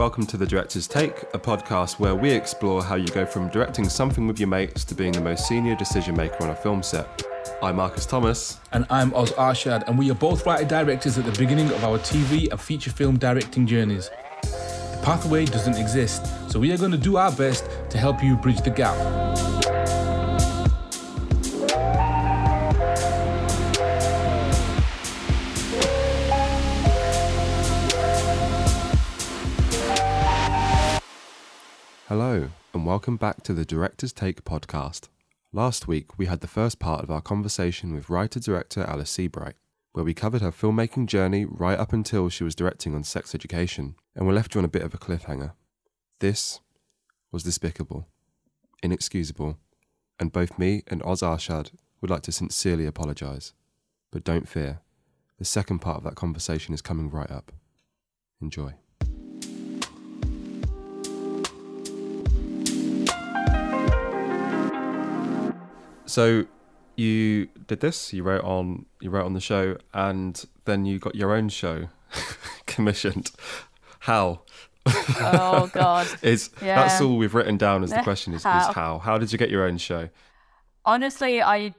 Welcome to The Director's Take, a podcast where we explore how you go from directing something with your mates to being the most senior decision maker on a film set. I'm Marcus Thomas. And I'm Oz Arshad, and we are both writer directors at the beginning of our TV and feature film directing journeys. The pathway doesn't exist, so we are going to do our best to help you bridge the gap. Hello, and welcome back to the Director's Take podcast. Last week, we had the first part of our conversation with writer director Alice Seabright, where we covered her filmmaking journey right up until she was directing on sex education, and we left you on a bit of a cliffhanger. This was despicable, inexcusable, and both me and Oz Arshad would like to sincerely apologise. But don't fear, the second part of that conversation is coming right up. Enjoy. So you did this. You wrote on you wrote on the show, and then you got your own show commissioned. How? Oh God. is Yeah. that's all we've written down as the question is, How? is how? How did you get your own show? Honestly, I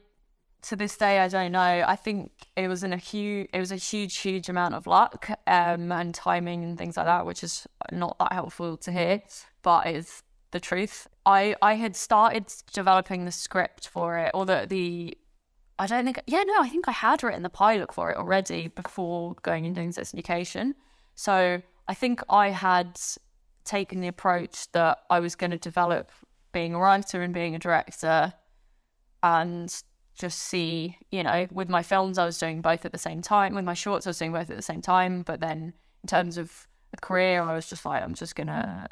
to this day I don't know. I think it was in a huge it was a huge, huge amount of luck um and timing and things like that, which is not that helpful to hear, but is the truth. I I had started developing the script for it, or the the I don't think yeah, no, I think I had written the pilot for it already before going and doing education. So I think I had taken the approach that I was going to develop being a writer and being a director and just see, you know, with my films, I was doing both at the same time. With my shorts, I was doing both at the same time. But then in terms of a career, I was just like, I'm just going to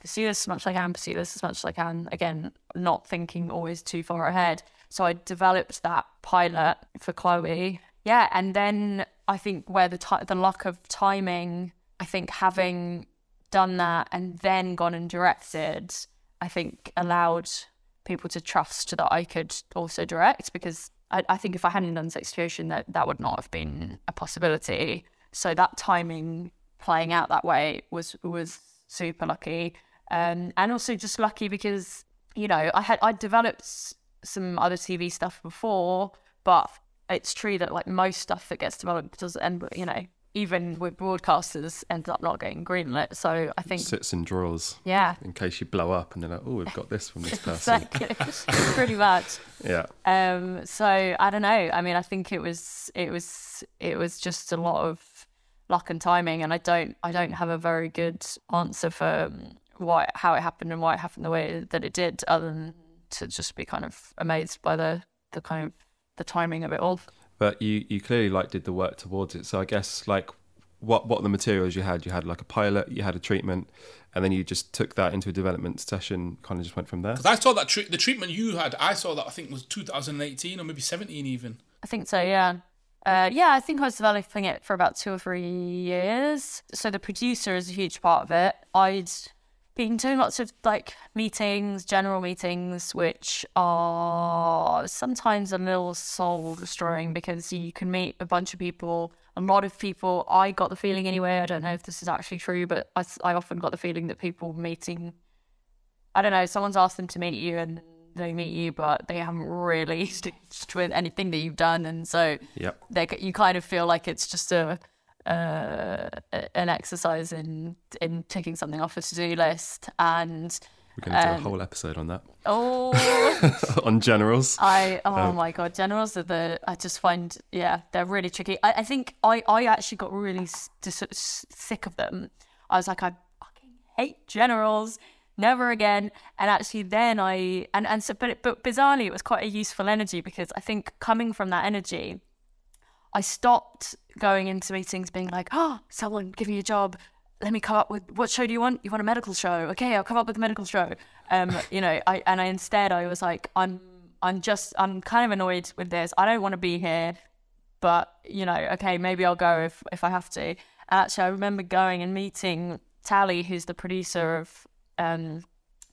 pursue this as much as I can, pursue this as much as I can. Again, not thinking always too far ahead. So I developed that pilot for Chloe. Yeah. And then I think where the, ti the luck of timing, I think having done that and then gone and directed, I think allowed people to trust that I could also direct because I, I think if I hadn't done sex education, that that would not have been a possibility. So that timing playing out that way was was super lucky, um, and also just lucky because you know I had I developed some other TV stuff before, but it's true that like most stuff that gets developed does end you know even with broadcasters ends up not getting greenlit. So I think Sits in drawers yeah. in case you blow up, and they're like, "Oh, we've got this from this person." Pretty much. yeah. Um, so I don't know. I mean, I think it was it was it was just a lot of luck and timing, and I don't I don't have a very good answer for um, why how it happened and why it happened the way that it did, other than to just be kind of amazed by the the kind of the timing of it all. But you you clearly like did the work towards it. So I guess like what what the materials you had, you had like a pilot, you had a treatment, and then you just took that into a development session. Kind of just went from there. Because I saw that tre- the treatment you had, I saw that I think was 2018 or maybe 17 even. I think so, yeah. Uh, yeah, I think I was developing it for about two or three years. So the producer is a huge part of it. I'd been doing lots of like meetings, general meetings, which are sometimes a little soul destroying because you can meet a bunch of people, a lot of people. I got the feeling anyway, I don't know if this is actually true, but I, I often got the feeling that people meeting I don't know, someone's asked them to meet you and they meet you, but they haven't really stitched with anything that you've done. And so Yep. they, you kind of feel like it's just a, uh, an exercise in, in ticking something off a to do list. And, We're going to do Um, a whole episode on that oh, on generals. I, oh Um, my God, generals are the, I just find, yeah, they're really tricky. I, I think I, I actually got really s- s- sick of them. I was like, I fucking hate generals never again and actually then i and and so but it, but bizarrely it was quite a useful energy because i think coming from that energy i stopped going into meetings being like oh someone give me a job. Let me come up with what show do you want? You want a medical show? Okay i'll come up with a medical show. Um you know i and i instead i was like i'm i'm just i'm kind of annoyed with this. I don't want to be here but you know, okay, maybe I'll go if if I have to. Actually, I remember going and meeting Tally, who's the producer of um,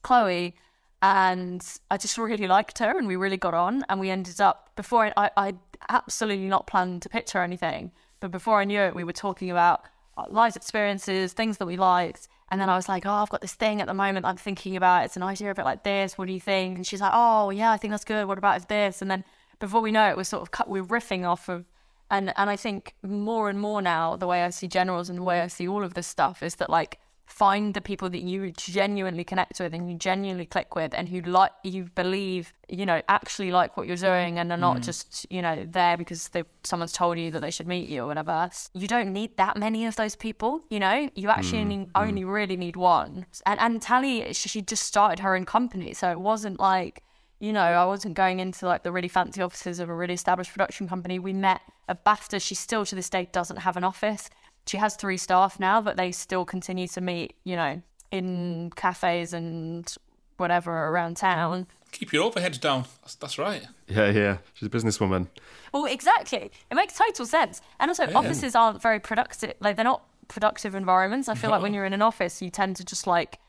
Chloe, and I just really liked her, and we really got on, and we ended up before I I absolutely not planned to pitch her anything, but before I knew it, we were talking about life experiences, things that we liked. And then I was like, oh, I've got this thing at the moment I'm thinking about. It's an idea a bit like this. What do you think? And she's like, oh, yeah, I think that's good. What about this? And then before we know it, we're sort of cut, we're riffing off of, and and I think more and more now, the way I see generals and the way I see all of this stuff is that like find the people that you genuinely connect with and you genuinely click with and who like you believe you know actually like what you're doing and are not mm. just you know there because they someone's told you that they should meet you or whatever you don't need that many of those people you know you actually mm. only, mm. only really need one and and Tally she just started her own company so it wasn't like you know, I wasn't going into like the really fancy offices of a really established production company. We met at BAFTA. She still to this day doesn't have an office she has three staff now, but they still continue to meet, you know, in cafes and whatever around town. Keep your overheads down. That's, that's right. Yeah, yeah. She's a businesswoman. Well, exactly. It makes total sense. And also, yeah. offices aren't very productive. Like, they're not productive environments. I feel no. like when you're in an office, you tend to just like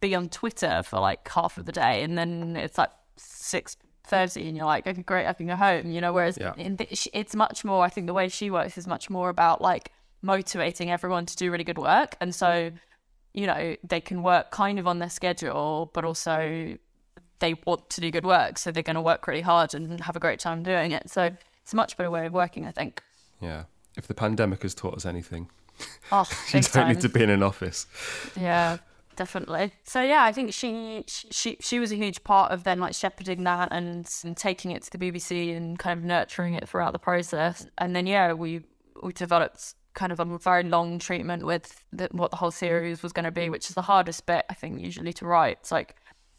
be on Twitter for like half of the day, and then it's like six thirty, and you're like, okay, great, I can go home. You know, whereas yeah. the, it's much more. I think the way she works is much more about like motivating everyone to do really good work. And so, mm-hmm. you know, they can work kind of on their schedule, but also they want to do good work. So they're going to work really hard and have a great time doing it. So it's a much better way of working, I think. Yeah. If the pandemic has taught us anything, oh, you don't time. need to be in an office. Yeah, definitely. So yeah, I think she she she was a huge part of then like shepherding that and, and taking it to the BBC and kind of nurturing it throughout the process. And then yeah, we we developed kind of a very long treatment with the, what the whole series was going to be, which is the hardest bit, I think, usually to write. It's like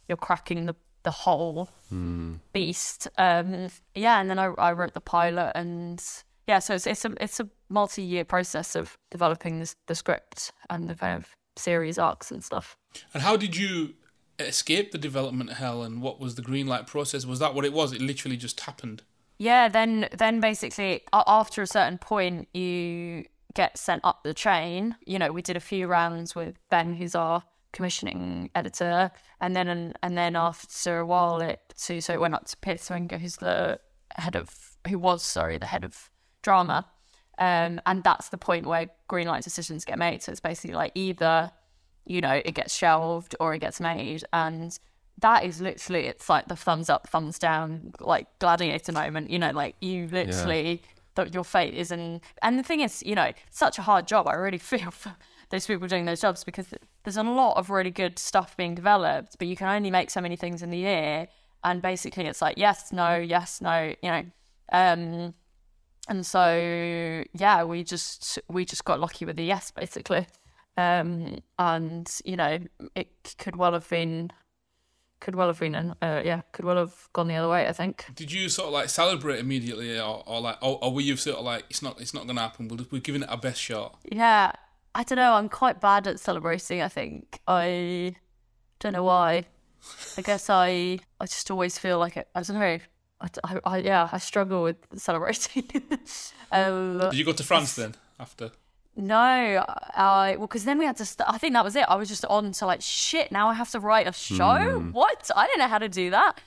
you're cracking the the whole mm. beast. Um, yeah, and then I, I wrote the pilot, and yeah, so it's it's a it's a multi year process of developing this, the script and the kind of series arcs and stuff. And how did you escape the development hell? And what was the green light process? Was that what it was? It literally just happened. Yeah, then then basically after a certain point, you get sent up the train. You know, we did a few rounds with Ben, who's our commissioning editor, and then and then after a while, it so so it went up to Piers Wenger, who's the head of who was sorry the head of drama, um, and that's the point where green light decisions get made. So it's basically like either you know it gets shelved or it gets made, and that is literally it's like the thumbs up, thumbs down, like gladiator moment. You know, like you literally. Yeah that your fate is in. And the thing is, you know, such a hard job. I really feel for those people doing those jobs because there's a lot of really good stuff being developed, but you can only make so many things in the year. And basically, it's like yes, no, yes, no, you know. Um, and so yeah, we just we just got lucky with the yes, basically. Um, and you know, it could well have been could well have been, uh, yeah, could well have gone the other way. I think. Did you sort of like celebrate immediately, or, or like, or, or were you sort of like, it's not, it's not going to happen. We're, we're giving it our best shot. Yeah, I don't know. I'm quite bad at celebrating. I think I don't know why. I guess I, I just always feel like it. I don't know. I, I, I yeah, I struggle with celebrating. um, Did you go to France then after? No, I well, because then we had to. St- I think that was it. I was just on to like shit. Now I have to write a show. Mm. What? I didn't know how to do that.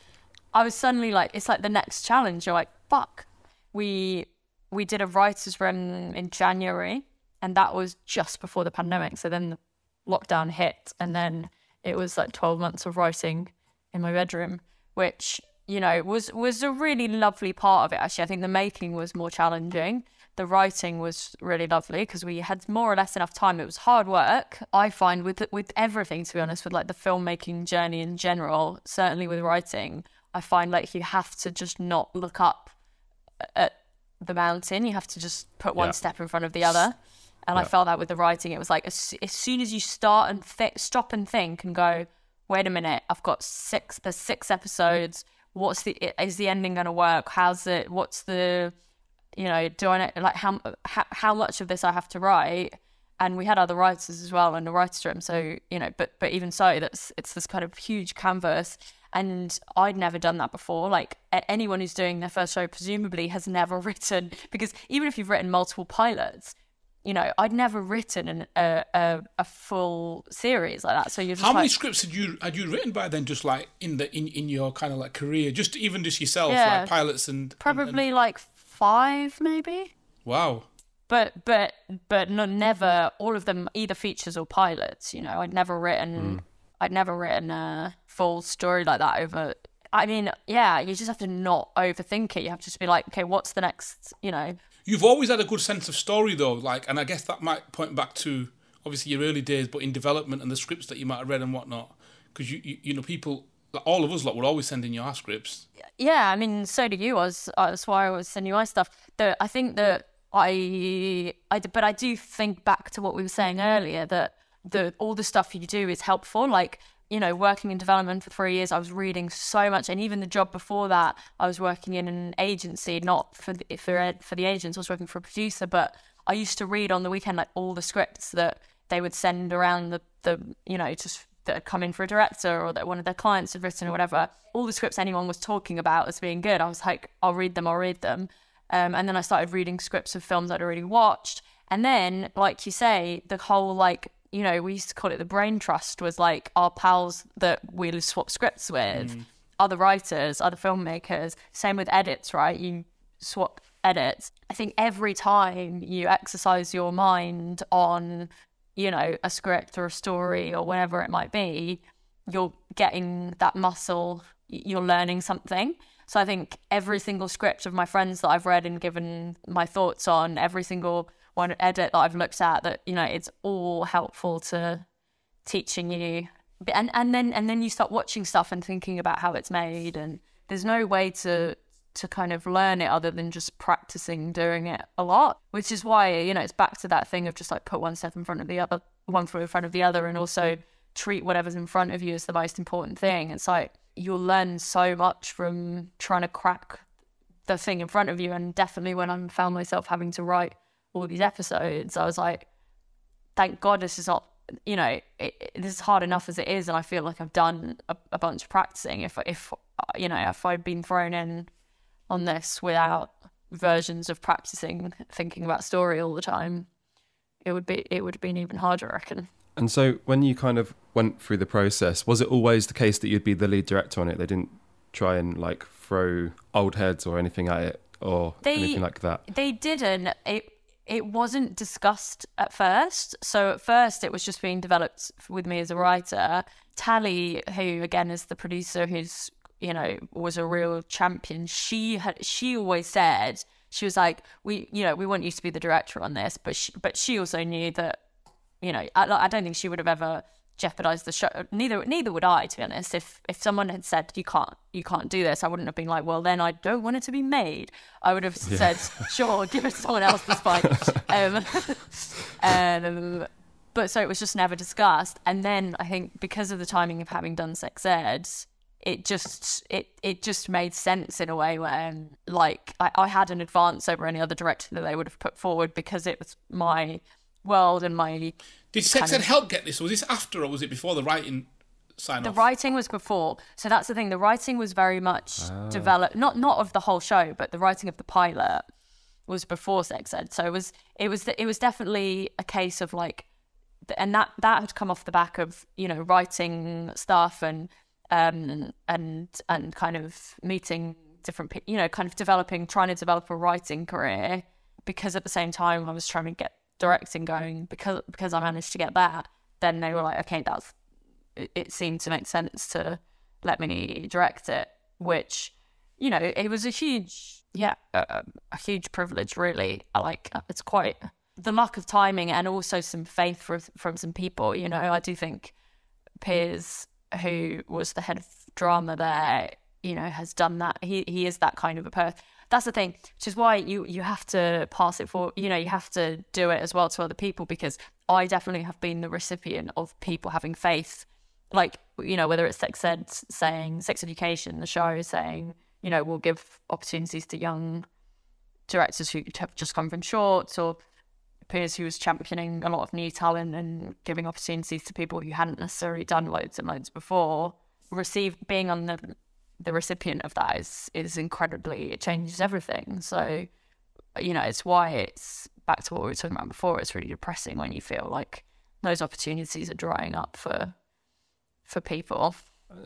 I was suddenly like, it's like the next challenge. You're like, fuck. We we did a writers' room in January, and that was just before the pandemic. So then the lockdown hit, and then it was like 12 months of writing in my bedroom, which you know was was a really lovely part of it. Actually, I think the making was more challenging the writing was really lovely because we had more or less enough time. It was hard work. I find with with everything, to be honest, with like the filmmaking journey in general, certainly with writing, I find like you have to just not look up uh, at the mountain. You have to just put one yeah. step in front of the other. And yeah. I felt that with the writing. It was like as, as soon as you start and th- stop and think and go, wait a minute, I've got six. There's six episodes. What's the is the ending going to work? How's it? What's the you know, do I know, like how, how how much of this I have to write? And we had other writers as well in the writers' room, so mm. you know, but but even so, that's it's this kind of huge canvas, and I'd never done that before. Like anyone who's doing their first show, presumably, has never written because even if you've written multiple pilots, you know, I'd never written an, a, a, a full series like that. So you're just how like, many scripts had you had you written by then? Just like in the in, in your kind of like career, just even just yourself, yeah, like pilots and probably and, and... like five, maybe. Wow. but but but no, never all of them either features or pilots. You know, I'd never written hmm. I'd never written a full story like that over. I mean, yeah, you just have to not overthink it. You have to just be like, okay, what's the next? You know, You've always had a good sense of story, though. Like, and I guess that might point back to obviously your early days, but in development and the scripts that you might have read and whatnot. Because you, you, you know, people, all of us, like, would always send in your scripts. yeah. I mean, so do you. I was that's why I was sending you my stuff. The, I think that I, I, but I do think back to what we were saying earlier that the all the stuff you do is helpful. Like you know, working in development for three years, I was reading so much, and even the job before that, I was working in an agency, not for the, for for the agents. I was working for a producer, but I used to read on the weekend like all the scripts that they would send around the the you know just that had come in for a director or that one of their clients had written or whatever. All the scripts anyone was talking about as being good, I was like, I'll read them, I'll read them. Um, and then I started reading scripts of films I'd already watched. And then, like you say, the whole like you know, we used to call it the brain trust was like our pals that we swap scripts with, other writers, other filmmakers. Same with edits, right? You swap edits. I think every time you exercise your mind on, you know, a script or a story or whatever it might be, you're getting that muscle, you're learning something. So I think every single script of my friends that I've read and given my thoughts on, every single one edit that I've looked at, that you know, it's all helpful to teaching you. And and then and then you start watching stuff and thinking about how it's made, and there's no way to to kind of learn it other than just practicing doing it a lot. Which is why you know it's back to that thing of just like put one step in front of the other, one foot in front of the other, and also mm-hmm. treat whatever's in front of you as the most important thing. It's like you'll learn so much from trying to crack the thing in front of you. And definitely when I found myself having to write all these episodes, I was like, thank God this is not, you know, it, it- this is hard enough as it is. And I feel like I've done a, a bunch of practicing. If, if, you know, if I'd been thrown in on this without versions of practicing thinking about story all the time, it would be, it would have been even harder, I reckon. And so, when you kind of went through the process, was it always the case that you'd be the lead director on it? They didn't try and like throw old heads or anything at it or They- anything like that. They didn't. It it wasn't discussed at first. So at first, it was just being developed with me as a writer. Tally, who again is the producer, who's you know was a real champion. She had she always said she was like we you know we want you to be the director on this, but she, but she also knew that you know I, I don't think she would have ever jeopardized the show. Neither neither would i to be honest. If if someone had said you can't you can't do this i wouldn't have been like well then i don't want it to be made. I would have said sure give it to someone else despite um, um but so it was just never discussed. And then i think because of the timing of having done sex ed it just it it just made sense in a way where um, like I, I had an advance over any other director that they would have put forward because it was my world and my Did Sex kind Ed help get this? or Was this after or was it before the writing sign the off? writing was before so that's the thing the writing was very much developed not not of the whole show but the writing of the pilot was before sex ed so it was it was it was definitely a case of like and that that had come off the back of you know writing stuff and um and and kind of meeting different pe- you know kind of developing trying to develop a writing career because at the same time I was trying to get directing going because because I managed to get that then they were like okay that's it, seemed to make sense to let me direct it, which, you know, it was a huge, yeah, a, huge privilege, really. I like it's quite the luck of timing and also some faith from from some people. You know, I do think Piers, who was the head of drama there, you know, has done that. He he is that kind of a person. That's the thing, which is why you you have to pass it for. You know, you have to do it as well to other people because I definitely have been the recipient of people having faith like you know whether it's sex ed saying sex education the show saying you know we'll give opportunities to young directors who have just come from shorts or Piers who was championing a lot of new talent and giving opportunities to people who hadn't necessarily done loads and loads before receive being on the the recipient of that is is incredibly it changes everything so you know it's why it's back to what we were talking about before it's really depressing when you feel like those opportunities are drying up for for people.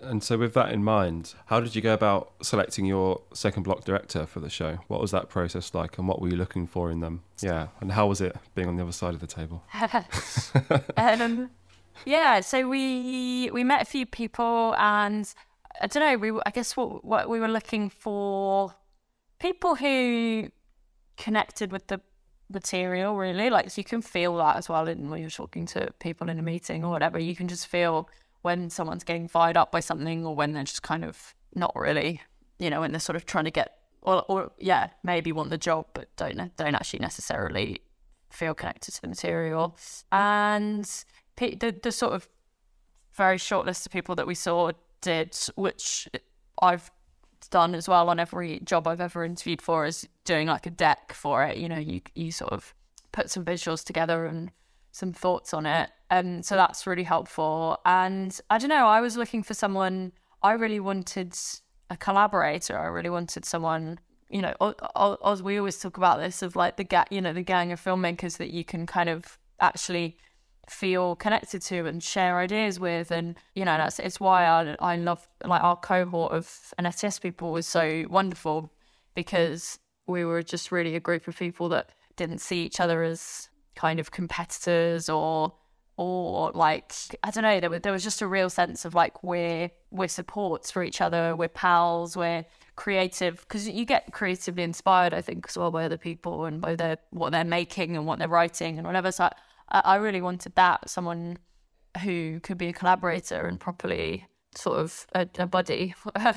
And so, with that in mind, how did you go about selecting your second block director for the show? What was that process like, and what were you looking for in them? Yeah, and how was it being on the other side of the table? um, yeah, so we we met a few people, and I don't know. We I guess what what we were looking for people who connected with the material really like so you can feel that as well in when you're talking to people in a meeting or whatever you can just feel when someone's getting fired up by something or when they're just kind of not really you know when they're sort of trying to get or, or yeah maybe want the job but don't don't actually necessarily feel connected to the material and the, the sort of very short list of people that we saw did which I've done as well on every job I've ever interviewed for is doing like a deck for it. You know, you you sort of put some visuals together and some thoughts on it. And so mm. that's really helpful. And I don't know, I was looking for someone I really wanted a collaborator. I really wanted someone, you know, as we always talk about this of like the ga- you know, the gang of filmmakers that you can kind of actually feel connected to and share ideas with and you know that's it's why I, I love like our cohort of NSS people was so wonderful because we were just really a group of people that didn't see each other as kind of competitors or or like I don't know there was, there was just a real sense of like we're we're supports for each other we're pals we're creative because you get creatively inspired I think as well by other people and by their what they're making and what they're writing and whatever so I, I really wanted that someone who could be a collaborator and properly sort of a, a buddy.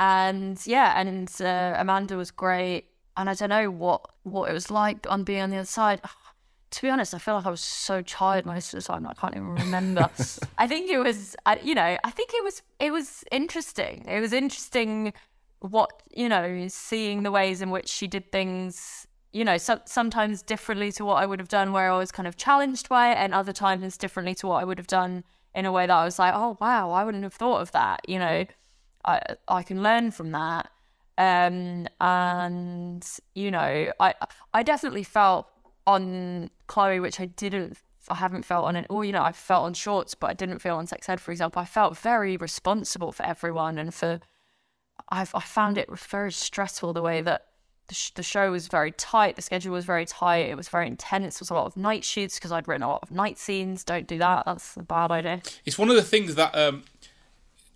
and yeah, and uh, Amanda was great. And I don't know what what it was like on being on the other side. To be honest, I feel like I was so tired most of the time. I can't even remember. I think it was, you know, I think it was it was interesting. It was interesting what you know, seeing the ways in which she did things you know, so, sometimes differently to what I would have done where I was kind of challenged by it, and other times differently to what I would have done in a way that I was like, oh, wow, I wouldn't have thought of that. You know, I, I can learn from that. Um, and, you know, I, I definitely felt on Chloe, which I didn't, I haven't felt on it. Or, you know, I felt on shorts, but I didn't feel on sex ed, for example. I felt very responsible for everyone and for, I've, I found it very stressful the way that the, sh- the show was very tight. The schedule was very tight. It was very intense. There was a lot of night shoots because I'd written a lot of night scenes. Don't do that. That's a bad idea. It's one of the things that um,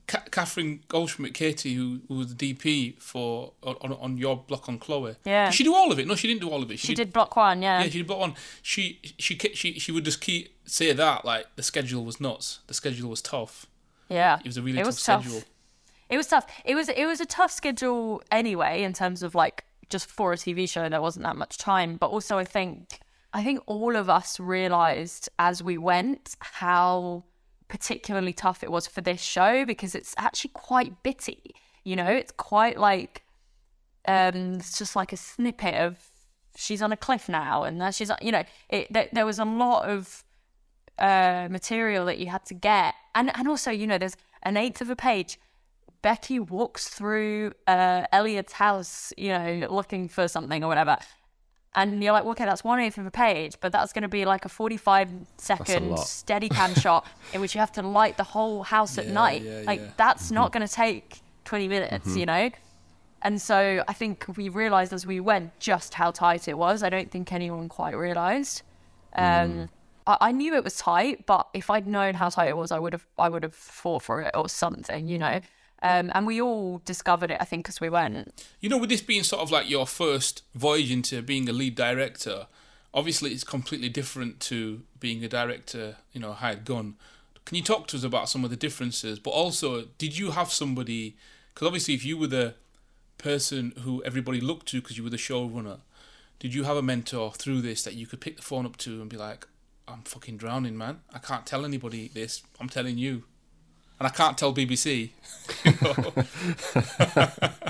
Catherine Goldschmidt Katie, who, who, was the DP for on, on your block on Chloe. Yeah. Did she do all of it? No, she didn't do all of it. She, she did block one. Yeah. Yeah, she did block one. She she she she would just keep say that like the schedule was nuts. The schedule was tough. Yeah. It was a really it tough, was tough schedule. It was tough. It was it was a tough schedule anyway in terms of like just for a TV show, there wasn't that much time. But also, I think I think all of us realized as we went how particularly tough it was for this show because it's actually quite bitty. You know, it's quite like um, it's just like a snippet of she's on a cliff now, and she's you know, it, there, there was a lot of uh, material that you had to get, and and also you know, there's an eighth of a page Becky walks through uh, Elliot's house, you know, looking for something or whatever. And you're like, okay, that's one eighth of a page, but that's going to be like a 45 second steady cam shot in which you have to light the whole house at Yeah, night. yeah, like, yeah. that's not going to take 20 minutes, you know? And so I think we realized as we went just how tight it was. I don't think anyone quite realized. Um, I, I knew it was tight, but if I'd known how tight it was, I would have I would have fought for it or something, you know. Um, and we all discovered it, I think, as we went. You know, with this being sort of like your first voyage into being a lead director, obviously it's completely different to being a director, you know, hired gun. Can you talk to us about some of the differences? But also, did you have somebody? Because obviously, if you were the person who everybody looked to because you were the showrunner, did you have a mentor through this that you could pick the phone up to and be like, "I'm fucking drowning, man. I can't tell anybody this. I'm telling you." And I can't tell BBC.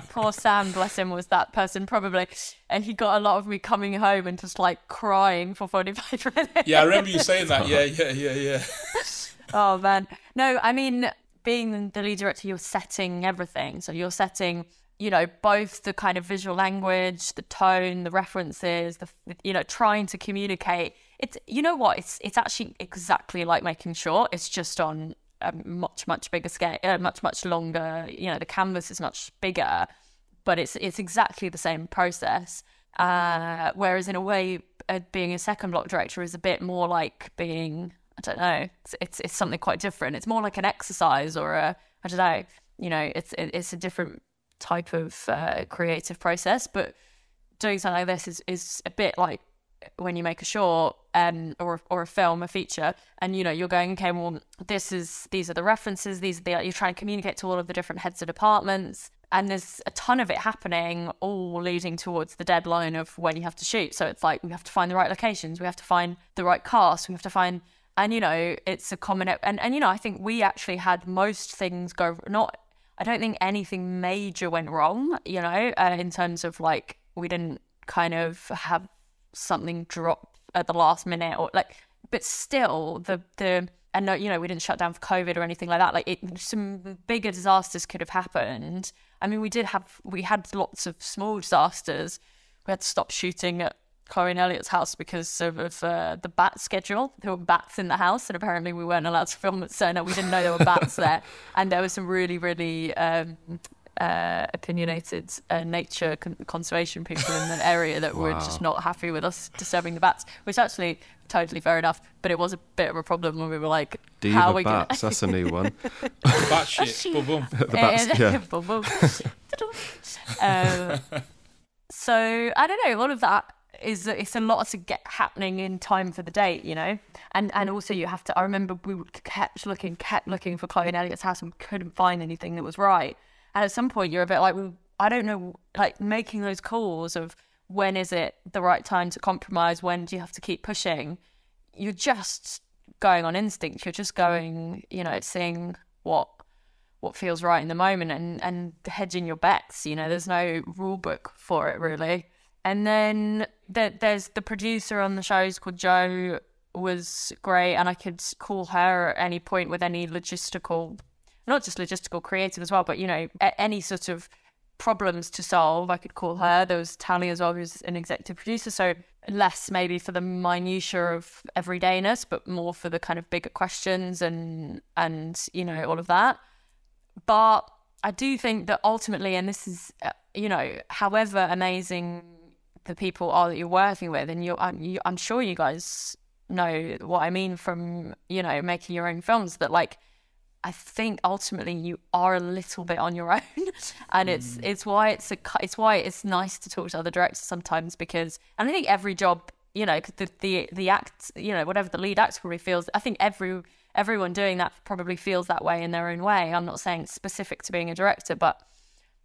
Poor Sam, bless him, was that person probably. And he got a lot of me coming home and just like crying for 45 minutes. yeah, I remember you saying that. Yeah, yeah, yeah, yeah. Oh man. No, I mean, being the lead director, you're setting everything. So you're setting, you know, both the kind of visual language, the tone, the references, the you know, trying to communicate. It's you know what? It's it's actually exactly like making sure. It's just on a much much bigger scale, uh, much much longer. You know, the canvas is much bigger, but it's it's exactly the same process. Uh, whereas in a way, uh, being a second block director is a bit more like being I don't know. It's, it's it's something quite different. It's more like an exercise or a I don't know. You know, it's it's a different type of uh, creative process. But doing something like this is is a bit like when you make a short um, or or a film, a feature, and you know you're going, okay, well, this is these are the references, these are the you're trying to communicate to all of the different heads of departments, and there's a ton of it happening, all leading towards the deadline of when you have to shoot. So it's like we have to find the right locations, we have to find the right cast, we have to find, and you know it's a common and and you know I think we actually had most things go not. I don't think anything major went wrong, you know, uh, in terms of like we didn't kind of have something drop at the last minute or like but still the the and no you know we didn't shut down for covid or anything like that like it, some bigger disasters could have happened i mean we did have we had lots of small disasters we had to stop shooting at Chloe and Elliot's house because of, of uh, the bat schedule. There were bats in the house, and apparently we weren't allowed to film at Cerner. We didn't know there were bats there, and there were some really, really um, uh, opinionated uh, nature con- conservation people in the area that wow. were just not happy with us disturbing the bats, which actually totally fair enough. But it was a bit of a problem when we were like, Do "How are we bats? Gonna... That's a new one." bat shit. boom boom. the bats, yeah. boom boom. um, so I don't know. A lot of that is it's a lot to get happening in time for the date, you know, and and also you have to. I remember we kept looking, kept looking for Chloe and Elliot's house and couldn't find anything that was right. At some point, you're a bit like, well, I don't know, like making those calls of when is it the right time to compromise? When do you have to keep pushing? You're just going on instinct. You're just going, you know, seeing what what feels right in the moment and and hedging your bets. You know, there's no rule book for it really. And then the, there's the producer on the shows called Joe was great, and I could call her at any point with any logistical not just logistical, creative as well, but you know, any sort of problems to solve, I could call her. There was Tally as well, who's an executive producer, so less maybe for the minutiae of everydayness, but more for the kind of bigger questions and and you know all of that. But I do think that ultimately, and this is uh, you know, however amazing the people are that you're working with, and you're, I'm, you, I'm sure you guys know what I mean from you know making your own films that like I think ultimately you are a little bit on your own, and it's mm. it's why it's a it's why it's nice to talk to other directors sometimes because and I think every job you know the the the act you know whatever the lead actor probably feels I think every everyone doing that probably feels that way in their own way. I'm not saying it's specific to being a director, but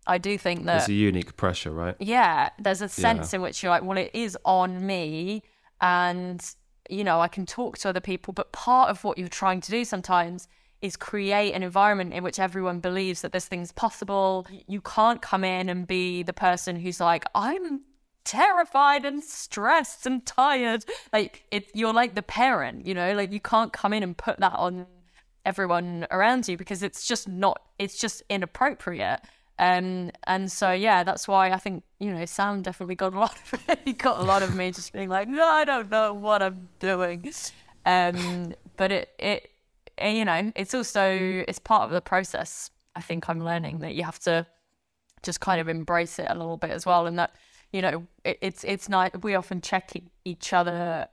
I do think that there's a unique pressure, right? Yeah, there's a sense yeah. in which you're like, well, it is on me, and you know I can talk to other people, but part of what you're trying to do sometimes is create an environment in which everyone believes that this thing's possible. You can't come in and be the person who's like, I'm terrified and stressed and tired. Like it you're like the parent, you know, like you can't come in and put that on everyone around you because it's just not it's just inappropriate. Um, and so yeah, that's why I think you know Sam definitely got a lot of he got a lot of me just being like, no, I don't know what I'm doing. Um, but it it Eh, you know, it's also mm. it's part of the process. I think I'm learning that you have to just kind of embrace it a little bit as well, and that you know it, it's it's nice. We often check each other.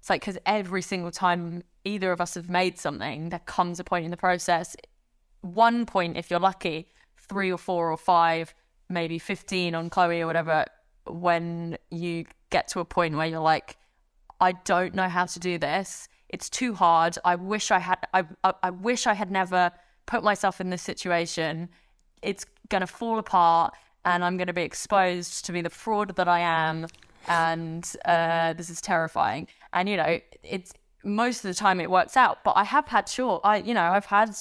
It's like because every single time either of us have made something, there comes a point in the process. One point, if you're lucky, three or four or five, maybe fifteen on Chloe or whatever, when you get to a point where you're like, I don't know how to do this it's too hard. I wish I had. I, I, I wish I had never put myself in this situation. It's gonna fall apart, and I'm gonna be exposed to be the fraud that I am. And uh, this is terrifying. And you know, it's most of the time it works out. But I have had sure, I you know, I've had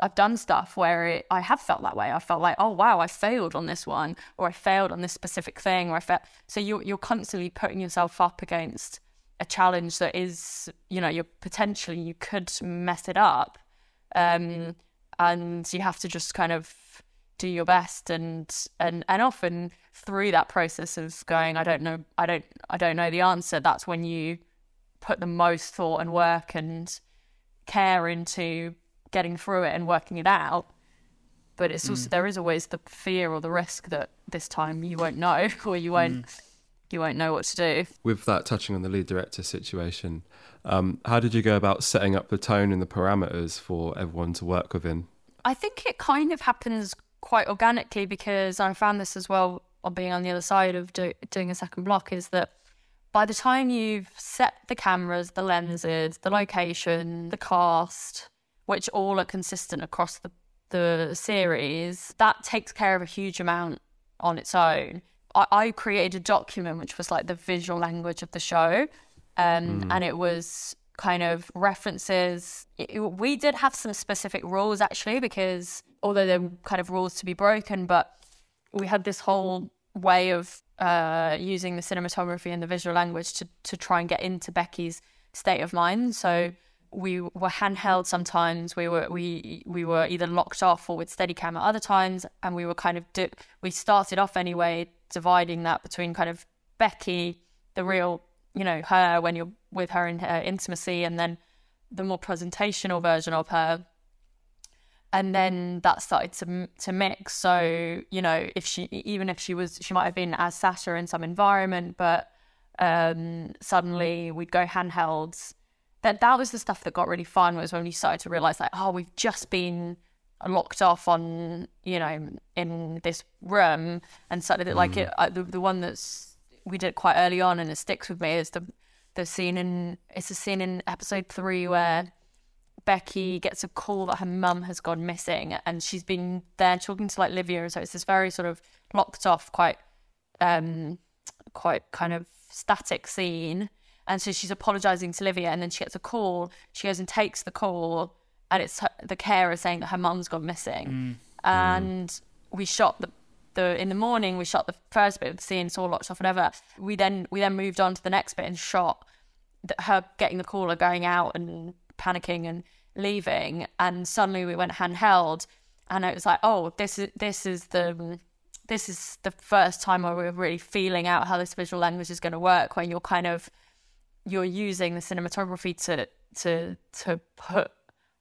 I've done stuff where it, I have felt that way. I felt like, oh wow, I failed on this one, or I failed on this specific thing, or I felt. So you're you're constantly putting yourself up against a challenge that is, you know, you're potentially you could mess it up, um, and you have to just kind of do your best and and and often through that process of going, I don't know, I don't, I don't know the answer. That's when you put the most thought and work and care into getting through it and working it out. But it's Mm. also there is always the fear or the risk that this time you won't know or you won't Mm. You won't know what to do. With that, touching on the lead director situation, um, how did you go about setting up the tone and the parameters for everyone to work within? I think it kind of happens quite organically because I found this as well on being on the other side of do, doing a second block is that by the time you've set the cameras, the lenses, the location, the cast, which all are consistent across the, the series, that takes care of a huge amount on its own. I, I created a document which was like the visual language of the show, um, and it was kind of references. It- we did have some specific rules actually, because although they're kind of rules to be broken, but we had this whole way of uh, using the cinematography and the visual language to, to try and get into Becky's state of mind. So we were handheld sometimes. We were we we were either locked off or with Steadicam at other times, and we were kind of di- we started off anyway, dividing that between kind of Becky, the real you know her when you're with her in her intimacy, and then the more presentational version of her and then that started to to mix. So you know, if she even if she was, she might have been as Sasha in some environment, but um, suddenly we'd go handhelds. That that was the stuff that got really fun. Was when we started to realize like, oh, we've just been locked off on you know in this room, and suddenly like it uh, the the one that's we did quite early on and it sticks with me is the the scene in it's a scene in episode three where Becky gets a call that her mum has gone missing, and she's been there talking to like Livia. So it's this very sort of locked off, quite, um, quite kind of static scene. And so she's apologizing to Livia, and then she gets a call. She goes and takes the call, and it's her, the carer saying that her mum's gone missing. Mm. And we shot the the in the morning. We shot the first bit of the scene, it's all of off, whatever. We then we then moved on to the next bit and shot th- her getting the call or going out and panicking and leaving and suddenly we went handheld and it was like oh this is this is the this is the first time where we're really feeling out how this visual language is going to work when you're kind of you're using the cinematography to to to put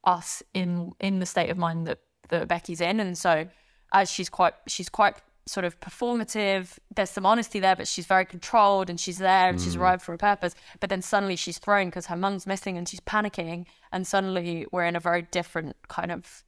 us in in the state of mind that that Becky's in. And so as she's quite she's quite sort of performative there's some honesty there but she's very controlled and she's there and she's arrived for a purpose. But then suddenly she's thrown because her mum's missing and she's panicking. And suddenly we're in a very different kind of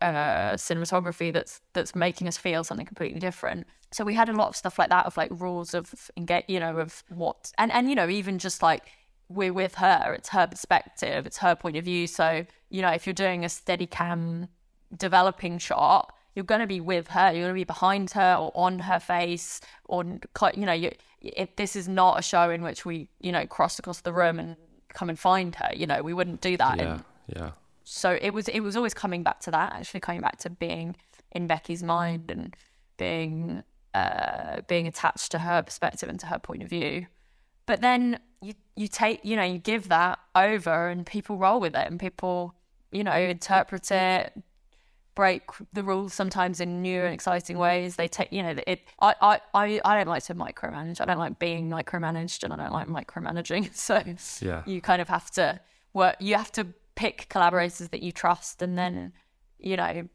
uh, cinematography that's that's making us feel something completely different. So we had a lot of stuff like that of like rules of engage, you know, of what and and you know even just like we're with her, it's her perspective, it's her point of view. So you know if you're doing a steady cam developing shot, you're going to be with her, you're going to be behind her or on her face or you know you. If this is not a show in which we you know cross across the room and come and find her, you know we wouldn't do that. Yeah, And yeah. so it was it was always coming back to that actually coming back to being in Becky's mind and being uh being attached to her perspective and to her point of view but then you you take you know you give that over and people roll with it and people you know interpret it break the rules sometimes in new and exciting ways. They take you know it I, I i i don't like to micromanage. I don't like being micromanaged and i don't like micromanaging. So Yeah. you kind of have to work you have to pick collaborators that you trust and then you know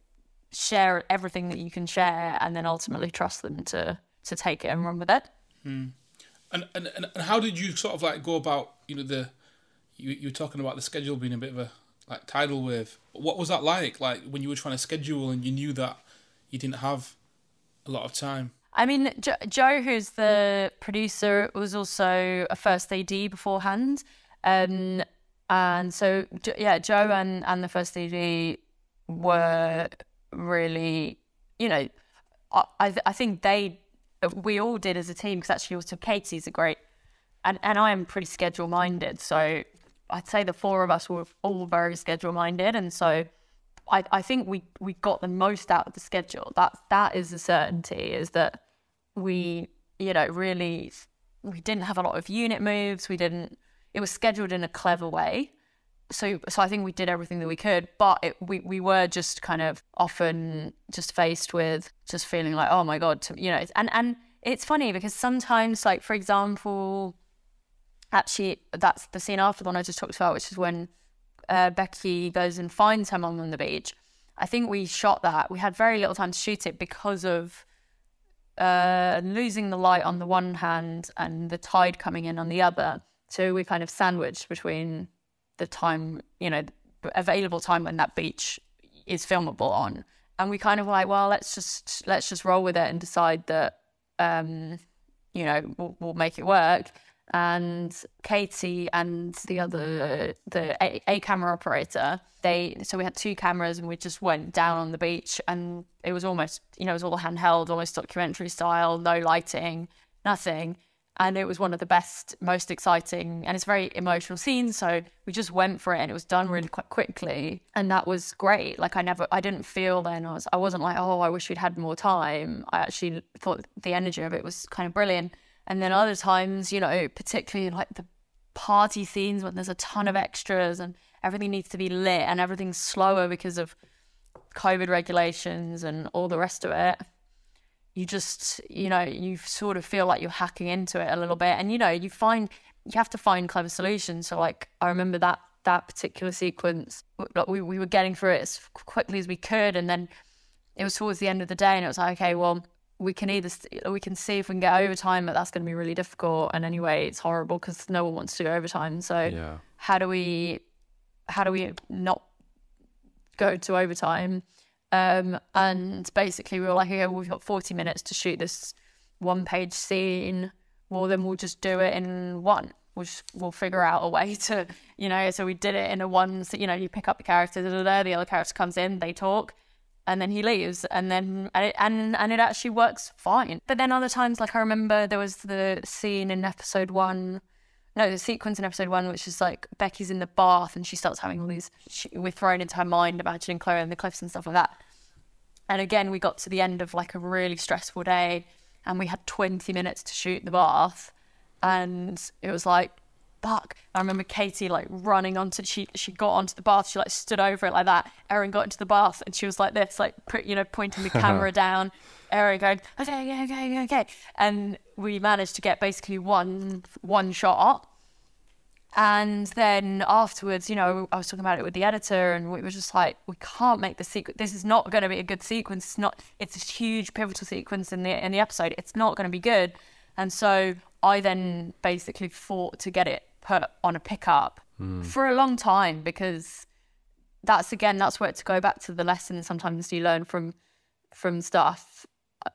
share everything that you can share and then ultimately trust them to to take it and run with it. And, and and and how did you sort of like go about you know the you you were talking about the schedule being a bit of a like tidal wave. What was that like? Like when you were trying to schedule and you knew that you didn't have a lot of time. I mean, jo- Joe, who's the producer, was also a first AD beforehand. Um, and so, yeah, Joe and, and the first AD were really, you know, I, I, I think they, we all did as a team, because actually also Katie's a great, and, and I am pretty schedule minded. So I'd say the four of us were all very schedule minded. And so I, I think we, we got the most out of the schedule. That that is a certainty. Is that we you know really we didn't have a lot of unit moves. We didn't. It was scheduled in a clever way. So so I think we did everything that we could. But it, we we were just kind of often just faced with just feeling like oh my god you know and and it's funny because sometimes like for example actually that's the scene after the one I just talked about, which is when uh, Becky goes and finds her mum on the beach. I think we shot that. We had very little time to shoot it because of uh, losing the light on the one hand and the tide coming in on the other. So we kind of sandwiched between the time, you know, available time when that beach is filmable on, and we kind of like, well, let's just let's just roll with it and decide that, um, you know, we'll, we'll make it work. And Katie and the other the a, a, camera operator they so we had two cameras and we just went down on the beach and it was almost you know it was all handheld almost documentary style no lighting nothing and it was one of the best most exciting and it's very emotional scenes so we just went for it and it was done really mm. quite quickly and that was great. Like i never i didn't feel then i was i wasn't like oh i wish we'd had more time. I actually thought the energy of it was kind of brilliant. And then other times, you know, particularly like the party scenes when there's a ton of extras and everything needs to be lit and everything's slower because of COVID regulations and all the rest of it. You just, you know, you sort of feel like you're hacking into it a little bit. And, you know, you find, you have to find clever solutions. So, like, I remember that that particular sequence, like we, we were getting through it as quickly as we could. And then it was towards the end of the day, and it was like, okay, well, we can either we can see if we can get overtime, but that's going to be really difficult. And anyway, it's horrible because no one wants to do overtime. So Yeah. how do we how do we not go to overtime? Um, and basically, we were like, okay, we've got 40 minutes to shoot this one page scene. Well, then we'll just do it in one. We'll, just, we'll figure out a way to, you know, so we did it in a one, so, you know, you pick up the character, da, da, da, the other character comes in, they talk, and then he leaves and then and it, and, and it actually works fine but then other times like i remember there was the scene in episode one no the sequence in episode one which is like becky's in the bath and she starts having all these she, we're thrown into her mind imagining chloe and the cliffs and stuff like that. And again we got to the end of like a really stressful day and we had 20 minutes to shoot the bath and it was like fuck. I remember Katie like running onto she she got onto the bath. She like stood over it like that. Erin got into the bath and she was like this, like you know, pointing the camera down. Erin going, okay, okay, okay, okay, and we managed to get basically one one shot. And then afterwards, you know, I was talking about it with the editor, and we were just like, we can't make the sequence. This is not going to be a good sequence. It's not. It's a huge pivotal sequence in the in the episode. It's not going to be good. And so I then basically fought to get it put on a pickup mm. for a long time because that's again that's where to go back to the lessons sometimes you learn from from stuff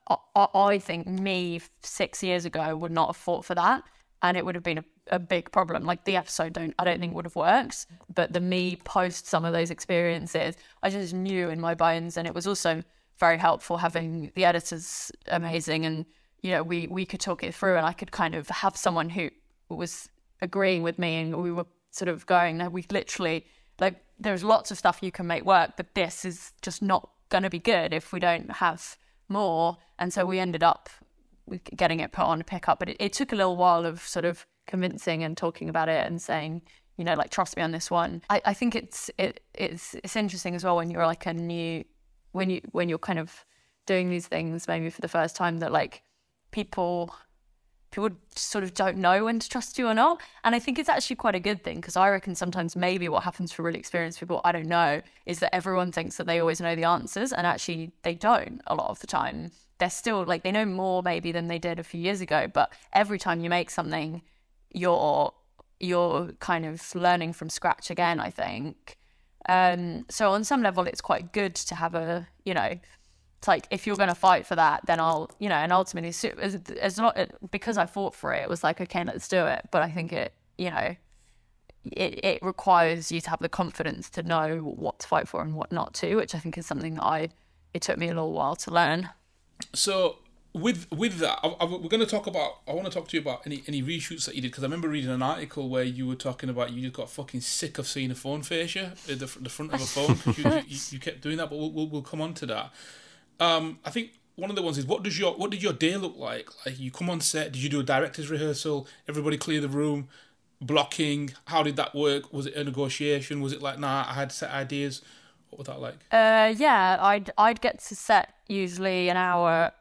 I, I, I, think me six years ago would not have fought for that and it would have been a, a big problem like the episode don't i don't think would have worked but the me post some of those experiences i just knew in my bones and it was also very helpful having the editors amazing and you know we we could talk it through and i could kind of have someone who was agreeing with me and we were sort of going we literally like there's lots of stuff you can make work but this is just not going to be good if we don't have more. And so we ended up getting it put on a pickup but it, it took a little while of sort of convincing and talking about it and saying you know like trust me on this one. I, I think it's it, it's it's interesting as well when you're like a new when you when you're kind of doing these things maybe for the first time that like people people sort of don't know when to trust you or not. And I think it's actually quite a good thing because I reckon sometimes maybe what happens for really experienced people, I don't know, is that everyone thinks that they always know the answers and actually they don't a lot of the time. They're still like they know more maybe than they did a few years ago, but every time you make something, you're you're kind of learning from scratch again, I think. Um, so on some level, it's quite good to have a, you know, it's like if you're going to fight for that then i'll you know and ultimately as not because i fought for it it was like okay let's do it. But i think it you know it, it requires you to have the confidence to know what to fight for and what not to which i think is something that i it took me a little while to learn. So with with that I, I, we're going to talk about i want to talk to you about any any reshoots that you did because i remember reading an article where you were talking about you just got fucking sick of seeing a phone fascia at the, the front of a phone. You, you, you, kept doing that but we'll, we'll, we'll come on to that um, I think one of the ones is what does your what did your day look like? Like you come on set, did you do a director's rehearsal? Everybody clear the room, blocking. How did that work? Was it a negotiation? Was it like nah? I had set ideas. What was that like? Uh, yeah, I'd I'd get to set usually an hour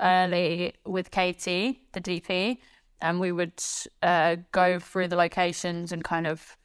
early with Katie, the DP, and we would uh, go through the locations and kind of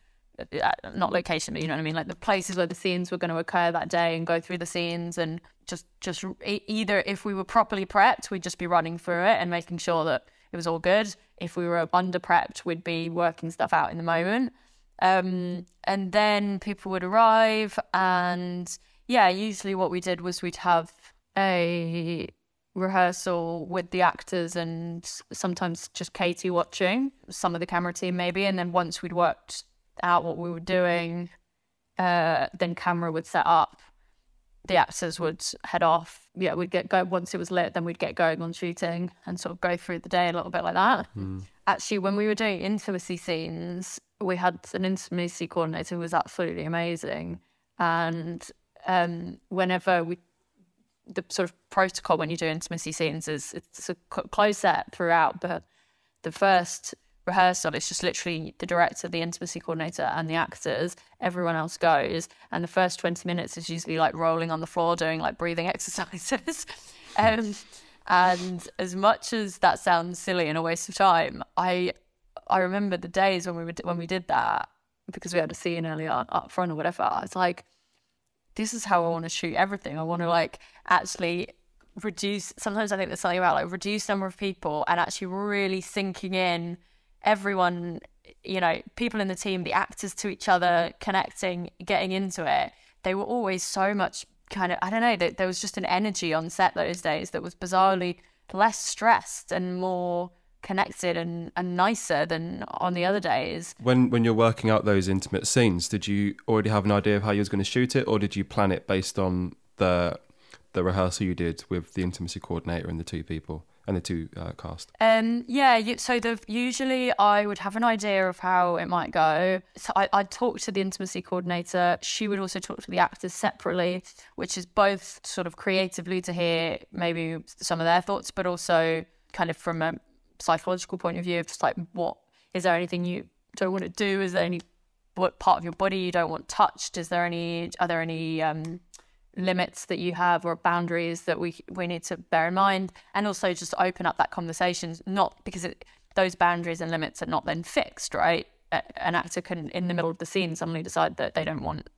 not location, but you know what I mean, like the places where the scenes were going to occur that day and go through the scenes and just just either if we were properly prepped, we'd just be running through it and making sure that it was all good. If we were under prepped, we'd be working stuff out in the moment. Um, and then people would arrive, and yeah, usually what we did was we'd have a rehearsal with the actors and sometimes just Katie watching some of the camera team maybe and then once we'd worked out what we were doing uh, then camera would set up the actors would head off. Yeah we'd get go once it was lit then we'd get going on shooting and sort of go through the day a little bit like that. Actually when we were doing intimacy scenes we had an intimacy coordinator who was absolutely amazing. And um, whenever we the sort of protocol when you do intimacy scenes is it's a close set throughout, but the first rehearsal is just literally the director, the intimacy coordinator, and the actors. Everyone else goes, and the first twenty minutes is usually like rolling on the floor doing like breathing exercises. um, and as much as that sounds silly and a waste of time, I I remember the days when we were when we did that because we had a scene earlier up front or whatever. I was like this is how I want to shoot everything. I want to like actually reduce. Sometimes I think there's something about like reduce number of people and actually really sinking in everyone, you know, people in the team, the actors to each other, connecting, getting into it. They were always so much kind of I don't know. that There was just an energy on set those days that was bizarrely less stressed and more connected and, and nicer than on the other days. When when you're working out those intimate scenes, did you already have an idea of how you was going to shoot it, or did you plan it based on the the rehearsal you did with the intimacy coordinator and the two people and the two uh, cast? Um, yeah. So the usually I would have an idea of how it might go. So I, I'd talk to the intimacy coordinator. She would also talk to the actors separately, which is both sort of creatively to hear maybe some of their thoughts, but also kind of from a psychological point of view of just like what is there anything you don't want to do? Is there any what part of your body you don't want touched? Is there any are there any um, limits that you have or boundaries that we we need to bear in mind and also just open up that conversation not because it, those boundaries and limits are not then fixed right? An actor can in the middle of the scene suddenly decide that they don't want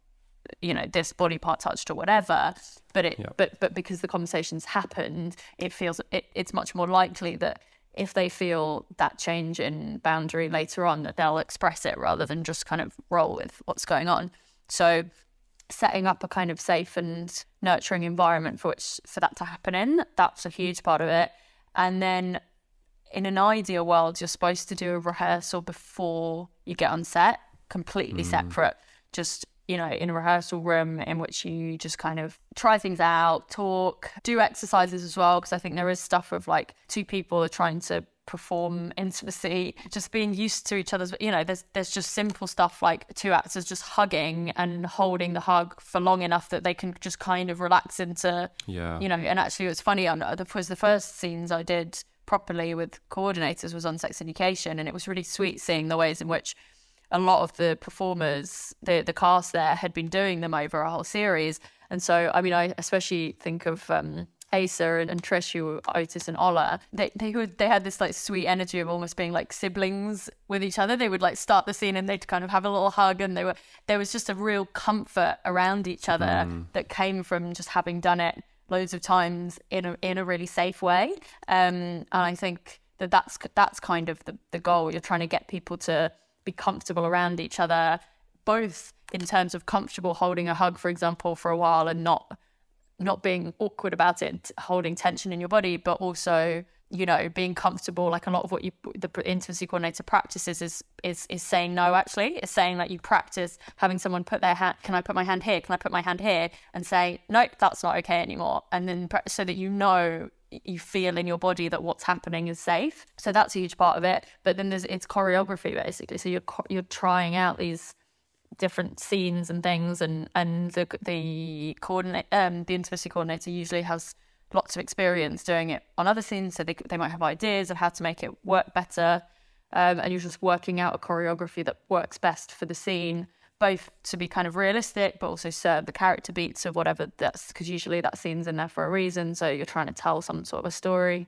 you know this body part touched or whatever but it but but because the conversations happened it feels it, it's much more likely that if they feel that change in boundary later on that they'll express it rather than just kind of roll with what's going on. So setting up a kind of safe and nurturing environment for which for that to happen in. That's a huge part of it. And then in an ideal world you're supposed to do a rehearsal before you get on set completely mm. separate. Just you know in a rehearsal room in which you just kind of try things out talk do exercises as well because i think there is stuff of like two people are trying to perform intimacy just being used to each other's you know there's there's just simple stuff like two actors just hugging and holding the hug for long enough that they can just kind of relax into Yeah. you know and actually it was funny on the was the first scenes i did properly with coordinators was on sex education and it was really sweet seeing the ways in which a lot of the performers the the cast there had been doing them over a whole series and so i mean i especially think of um Asa and, and Trish, who were Otis and Ola, they they would they had this like sweet energy of almost being like siblings with each other. They would like start the scene and they'd kind of have a little hug, and they were there was just a real comfort around each other that came from just having done it loads of times in a in a really safe way. Um, and I think that that's that's kind of the the goal. You're trying to get people to be comfortable around each other, both in terms of comfortable holding a hug, for example, for a while, and not not being awkward about it, holding tension in your body, but also you know being comfortable. Like a lot of what you the intimacy coordinator practices is is is saying no. Actually, is saying that you practice having someone put their hand. Can I put my hand here? Can I put my hand here? And say nope, that's not okay anymore. And then so that you know you feel in your body that what's happening is safe. So that's a huge part of it. But then there's it's choreography basically. So you're you're trying out these different scenes and things and and the the coordinate um the intimacy coordinator usually has lots of experience doing it on other scenes so they they might have ideas of how to make it work better um, and you're just working out a choreography that works best for the scene both to be kind of realistic but also serve the character beats of whatever that's because usually that scene's in there for a reason so you're trying to tell some sort of a story.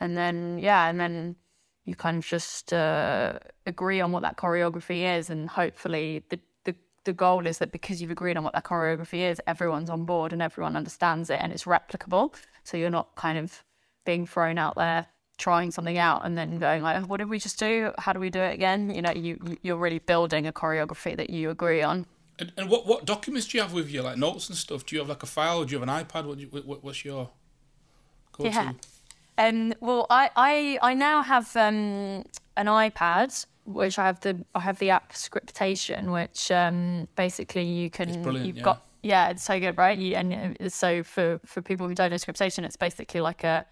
And then yeah and then you kind of just uh, agree on what that choreography is, and hopefully the, the the goal is that because you've agreed on what that choreography is, everyone's on board and everyone understands it and it's replicable. So you're not kind of being thrown out there trying something out and then going like, what did we just do? How do we do it again? You know, you you're really building a choreography that you agree on. And, and what what documents do you have with you, like notes and stuff? Do you have like a file? Or do you have an iPad? What, you, what what's your go-to? Yeah. Um, well, I, I, I now have um, an iPad, which I have the I have the app Scriptation, which um, basically you can brilliant, you've yeah. got yeah, it's so good, right? You, and uh, so for for people who don't know Scriptation, it's basically like a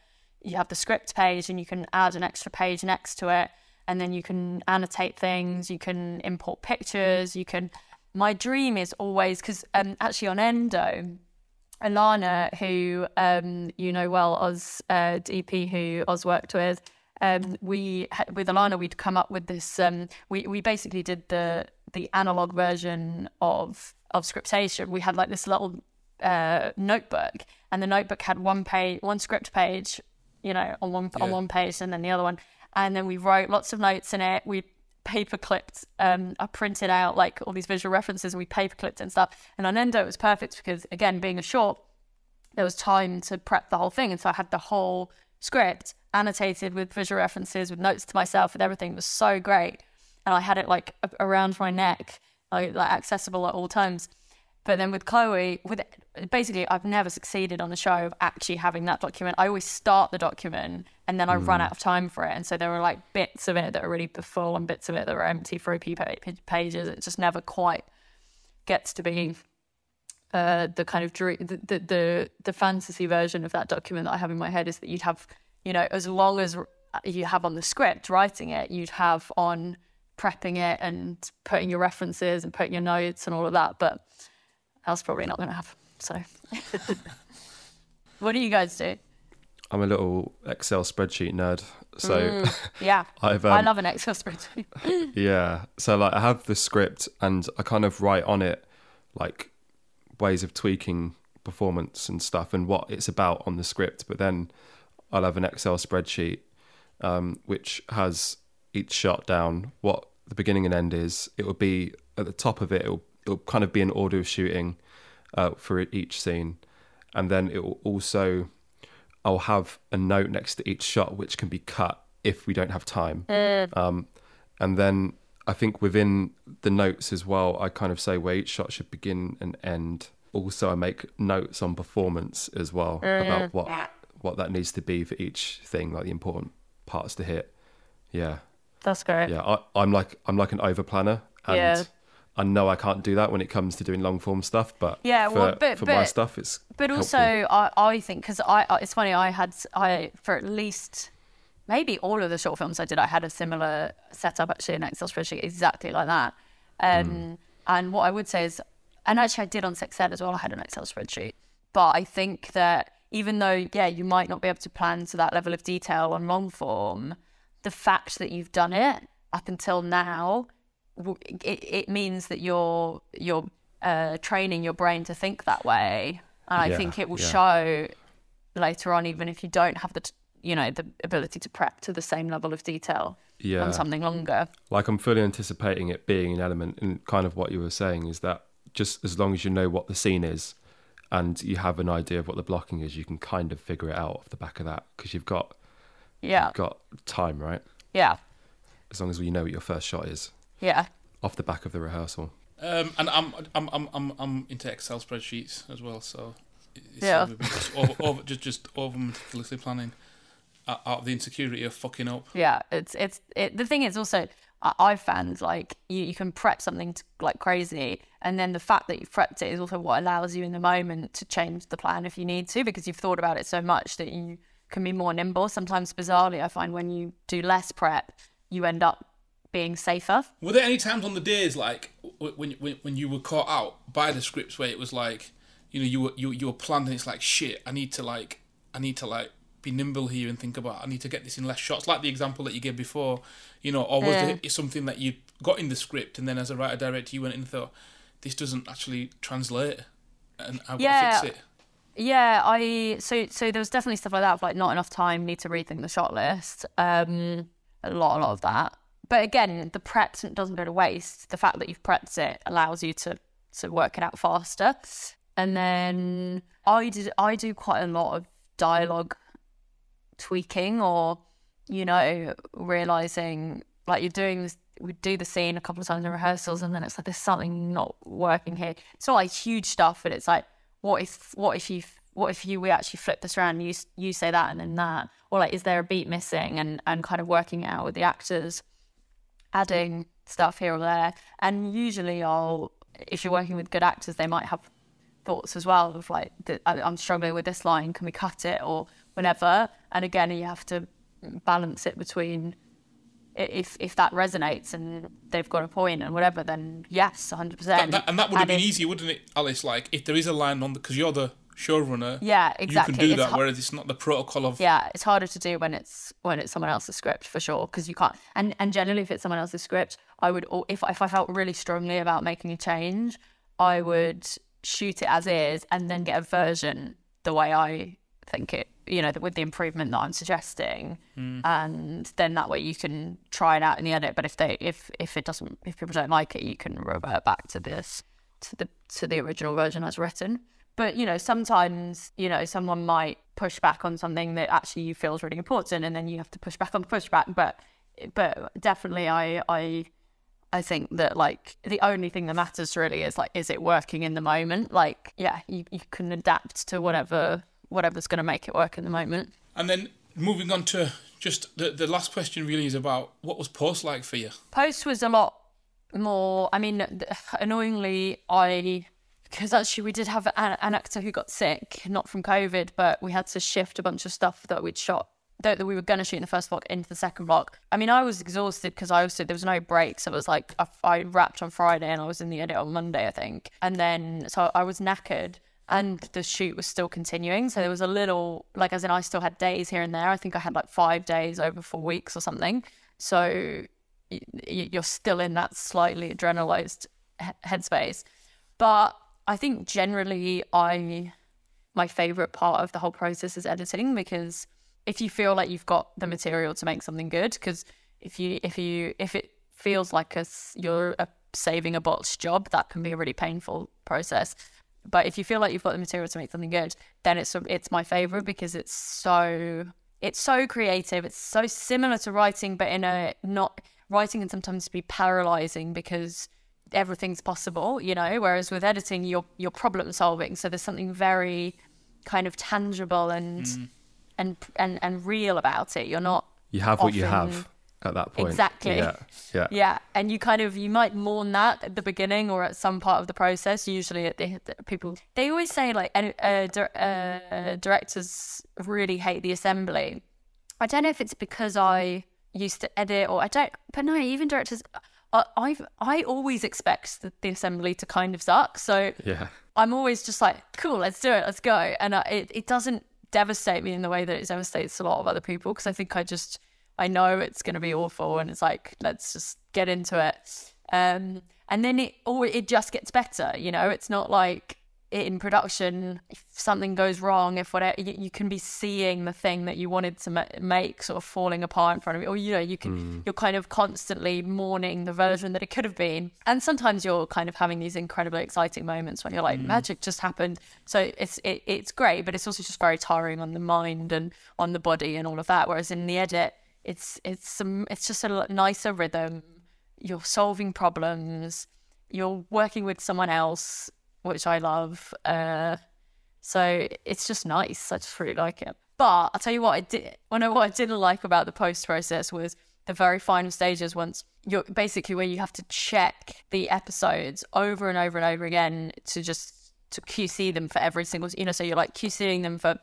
you have the script page and you can add an extra page next to it, and then you can annotate things, you can import pictures, you can. My dream is always because um, actually on Endo, Alana, who um, you know well, Oz uh, DP, who Oz worked with, um, we with Alana we'd come up with this. Um, we we basically did the the analog version of of scriptation. We had like this little uh, notebook, and the notebook had one page, one script page, you know, on one on one page, and then the other one, and then we wrote lots of notes in it. We paper clipped um I printed out like all these visual references and we paper clipped and stuff. And on Endo it was perfect because again being a short there was time to prep the whole thing. And so I had the whole script annotated with visual references with notes to myself with everything. It was so great. And I had it like around my neck like, like accessible at all times but then with Chloe with basically I've never succeeded on the show of actually having that document. I always start the document and then I run out of time for it. And so there are like bits of it that are really full and bits of it that are empty for a few pa- pages. It just never quite gets to be uh, the kind of dream, the, the the the fantasy version of that document that I have in my head is that you'd have, you know, as long as you have on the script writing it, you'd have on prepping it and putting your references and putting your notes and all of that. But that's probably not going to happen. So, what do you guys do? I'm a little Excel spreadsheet nerd, so Yeah, I've I um, love an Excel spreadsheet. yeah. So like I have the script and I kind of write on it like ways of tweaking performance and stuff and what it's about on the script. But then I'll have an Excel spreadsheet um, which has each shot down, what the beginning and end is. It will be at the top of it. It'll it'll kind of be an order of shooting uh, for each scene, and then it will also I'll have a note next to each shot which can be cut if we don't have time. Um, and then I think within the notes as well, I kind of say where each shot should begin and end. Also, I make notes on performance as well about what what that needs to be for each thing, like the important parts to hit. Yeah, That's great. yeah. I, I'm like I'm like an over planner, and Yeah. I know I can't do that when it comes to doing long form stuff. But Yeah, for, well, but- for my stuff, it's But also. I, I think because I, it's funny. I had I for at least maybe all of the short films I did, I had a similar setup actually an Excel spreadsheet exactly like that. Um, And what I would say is, and actually I did on Sex Ed as well. I had an Excel spreadsheet, but I think that even though yeah, you might not be able to plan to that level of detail on long form, the fact that you've done it up until now it, it means that you're you're uh, training your brain to think that way. And i think it will yeah. show later on even if you don't have the t- you know the ability to prep to the same level of detail Yeah. on something longer. Like I'm fully anticipating it being an element and kind of what you were saying is that just as long as you know what the scene is and you have an idea of what the blocking is you can kind of figure it out off the back of that because you've got yeah. you've got time right? Yeah. As long as you know what your first shot is yeah off the back of the rehearsal Um, and I'm I'm I'm I'm I'm into Excel spreadsheets as well. So it's Yeah. over, just over, over just just over meticulously planning out out of the insecurity of fucking up. yeah it's it's it, the thing is also I, I've found like you, you can prep something to, like crazy and then the fact that you've prepped it is also what allows you in the moment to change the plan if you need to because you've thought about it so much that you can be more nimble sometimes bizarrely i find when you do less prep you end up being safer Were there any times on the days like when when when you were caught out by the scripts where it was like, you know, you were you you were planned and it's like shit. I need to like I need to like be nimble here and think about. I need to get this in less shots, like the example that you gave before. You know, or was there something that you got in the script and then as a writer director you went in and thought this doesn't actually translate and got Yeah. to fix it. Yeah, I so so there was definitely stuff like that of like not enough time, need to rethink the shot list. Um a lot, a lot of that. But again, the prep doesn't go to waste. The fact that you've prepped it allows you to to work it out faster. And then I did I do quite a lot of dialogue tweaking or you know realizing like you're doing this we do the scene a couple of times in rehearsals and then it's like there's something not working here it's not like huge stuff but it's like what if what if you what if you we actually flip this around you you say that and then that or like is there a beat missing and and kind of working it out with the actors adding stuff here or there and usually i'll if you're working with good actors they might have thoughts as well of like i'm struggling with this line can we cut it or whenever and again you have to balance it between if if that resonates and they've got a point and whatever, then yes, hundred percent. And that would have been easier, wouldn't it, Alice? Like if there is a line on the because you're the showrunner. Yeah, exactly. You can do it's that, whereas it's not the protocol of. Yeah, it's harder to do when it's when it's someone else's script for sure because you can't. And and generally, if it's someone else's script, I would if if I felt really strongly about making a change, I would shoot it as is and then get a version the way I think it you know, with the improvement that I'm suggesting, mm. and then that way you can try it out in the edit. But if they, if if it doesn't, if people don't like it, you can revert back to this, to the to the original version as written. But you know, sometimes you know someone might push back on something that actually you feel is really important, and then you have to push back on the pushback. But but definitely, I I I think that like the only thing that matters really is like is it working in the moment? Like yeah, you you can adapt to whatever whatever's going to make it work in the moment. And then moving on to just the the last question really is about what was post like for you. Post was a lot more. I mean, annoyingly, I because actually we did have an, an, actor who got sick, not from COVID, but we had to shift a bunch of stuff that we'd shot that, that we were going to shoot in the first block into the second block. I mean, I was exhausted because I also there was no breaks. So it was like I, I wrapped on Friday and I was in the edit on Monday, I think, and then so I was knackered and the shoot was still continuing. So there was a little, like, as in, I still had days here and there. I think I had like five days over four weeks or something. So you're still in that slightly adrenalized headspace. But I think generally, I my favorite part of the whole process is editing because if you feel like you've got the material to make something good, because if you if you if it feels like a, you're a, saving a botched job, that can be a really painful process. But if you feel like you've got the material to make something good, then it's it's my favorite because it's so it's so creative. It's so similar to writing, but in a not writing can sometimes be paralyzing because everything's possible, you know. Whereas with editing, you're you're problem solving, so there's something very kind of tangible and mm. and and and real about it. You're not. You have what you have at that point. Exactly. Yeah. Yeah. Yeah. And you kind of you might mourn that at the beginning or at some part of the process. Usually, at the, the people they always say like uh, uh, directors really hate the assembly. I don't know if it's because I used to edit or I don't, but no, even directors. I I've, I always expect the, the assembly to kind of suck. So yeah, I'm always just like, cool, let's do it, let's go. And uh, it it doesn't devastate me in the way that it devastates a lot of other people because I think I just I know it's going to be awful, and it's like let's just get into it. Um, and then it or it just gets better. You know, it's not like in production if something goes wrong if whatever you, you, can be seeing the thing that you wanted to ma- make sort of falling apart in front of you or you know you can mm. you're kind of constantly mourning the version that it could have been and sometimes you're kind of having these incredibly exciting moments when you're like mm. magic just happened so it's it, it's great but it's also just very tiring on the mind and on the body and all of that whereas in the edit it's it's some it's just a nicer rhythm. You're solving problems. You're working with someone else, which I love. Uh, so it's just nice. I just really like it. But I'll tell you what I did. One of what I didn't like about the post process was the very final stages. Once you're basically where you have to check the episodes over and over and over again to just to QC them for every single. You know, so you're like QCing them for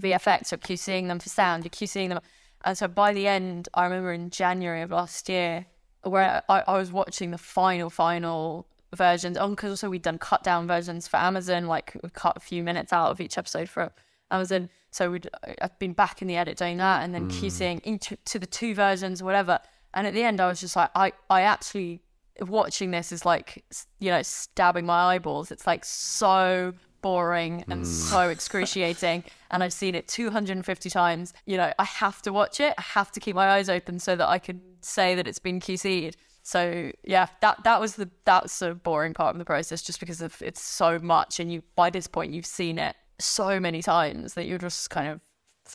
VFX or QCing them for sound. You're QCing them and so by the end, I remember in January of last year, where I, I was watching the final, final versions on because also we'd done cut down versions for Amazon, like we cut a few minutes out of each episode for Amazon. So we'd I've been back in the edit doing that and then mm. QCing into to the two versions, whatever. And at the end, I was just like, I I actually watching this is like you know stabbing my eyeballs. It's like so boring and so excruciating and I've seen it 250 times. You know, I have to watch it. I have to keep my eyes open so that I can say that it's been QC'd. So yeah, that that was the that's the boring part of the process just because of it's so much and you by this point you've seen it so many times that you're just kind of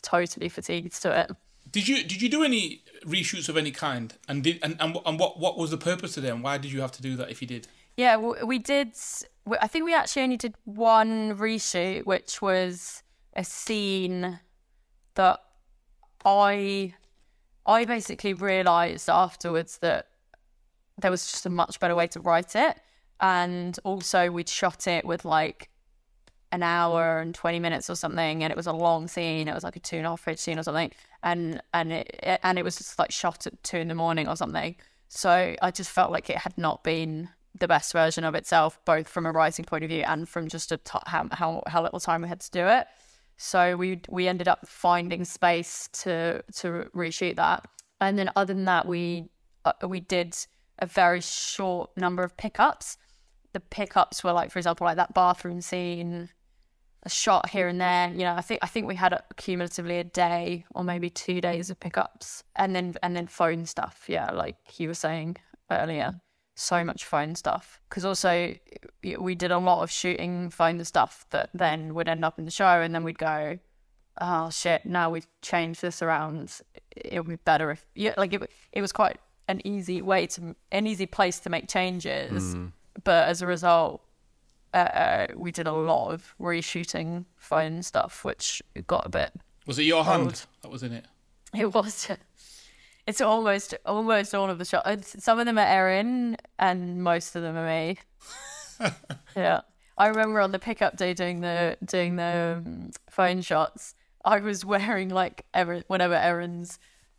totally fatigued to it. Did you did you do any reshoots of any kind? And did and, and, and what what was the purpose of them? Why did you have to do that if you did? Yeah, w- we did. I think we actually only did one reshoot, which was a scene that I I basically realised afterwards that there was just a much better way to write it, and also we'd shot it with like an hour and 20 minutes or something and it was a long scene. It was like a two and a half page scene or something. And and it and it was just like shot at two in the morning or something. So i just felt like it had not been the best version of itself both from a writing point of view and from just how, how how little time we had to do it. So we we ended up finding space to to reshoot that. And then other than that we uh, we did a very short number of pickups the pickups were like for example like that bathroom scene a shot here and there. You know, I think I think we had a, cumulatively a day or maybe two days of pickups, and then and then phone stuff. Yeah, like you were saying earlier, so much phone stuff. Because also we did a lot of shooting phone stuff that then would end up in the show, and then we'd go, oh shit, now we've changed this around. It would be better if yeah, like it. It was quite an easy way to an easy place to make changes, but as a result uh, we did a lot of reshooting phone stuff, which got a bit. Was it your hand Old. that was in it? It was. It's almost almost all of the shots. Some of them are Erin, and most of them are me. yeah, I remember on the pickup day doing the doing the um, phone shots. I was wearing like ever whatever Erin's,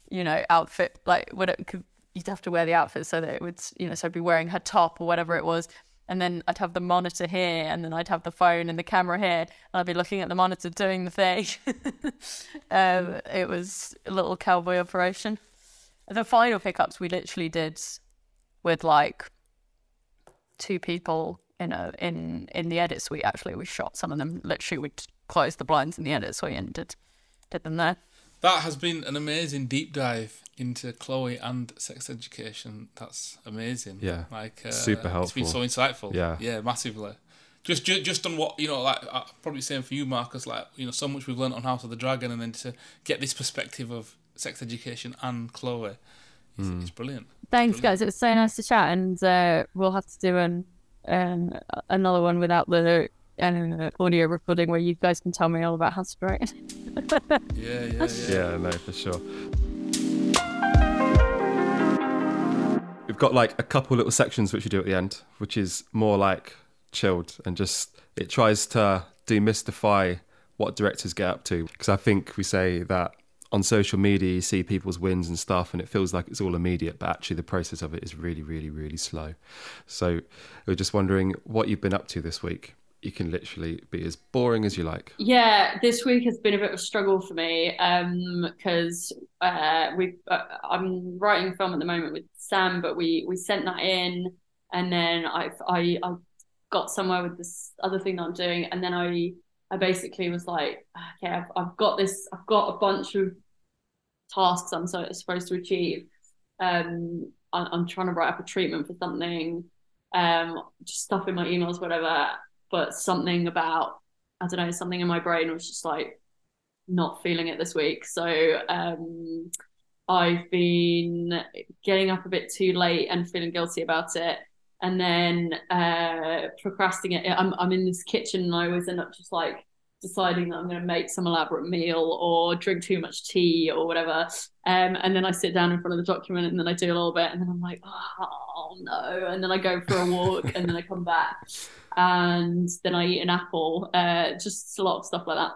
you know, outfit like what it could. You'd have to wear the outfit so that it would, you know, so I'd be wearing her top or whatever it was, and then I'd have the monitor here, and then I'd have the phone and the camera here, and I'd be looking at the monitor doing the thing. um, it was a little cowboy operation. The final pickups we literally did with like two people in a in in the edit suite. Actually, we shot some of them. Literally, we closed the blinds in the edit suite and did did them there. That has been an amazing deep dive into Chloe and sex education. That's amazing. Yeah. like uh, Super helpful. It's been so insightful. Yeah. yeah, massively. Just, just, just on what you know, like probably same for you, Marcus. Like you know, so much we've learned on House of the Dragon, and then to get this perspective of sex education and Chloe, is, Hmm. is brilliant. Thanks, guys. It was so nice to chat, and uh, we'll have to do an um, another one without the uh, audio recording where you guys can tell me all about how to write. Yeah, yeah, yeah. Yeah, no, for sure. We've got like a couple little sections which we do at the end, which is more like chilled and just it tries to demystify what directors get up to. Because I think we say that on social media you see people's wins and stuff and it feels like it's all immediate, but actually the process of it is really, really, really slow. So we're just wondering what you've been up to this week. You can literally be as boring as you like. Yeah, this week has been a bit of a struggle for me because uh, we uh, I'm writing a film at the moment with Sam, but we we sent that in, and then I I I got somewhere with this other thing that I'm doing, and then I I basically was like, okay, I've I've got this, I've got a bunch of tasks I'm so, supposed to achieve. Um, I, I'm trying to write up a treatment for something, um, just stuff in my emails, whatever. But something about I don't know, something in my brain was just like not feeling it this week. So um, I've been getting up a bit too late and feeling guilty about it. And then uh, procrastinating. I'm, I'm in this kitchen and I always end up just like deciding that I'm going to make some elaborate meal or drink too much tea or whatever. Um, and then I sit down in front of the document and then I do a little bit and then I'm like, oh no. And then I go for a walk and then I come back and then I eat an apple. Uh, just a lot of stuff like that.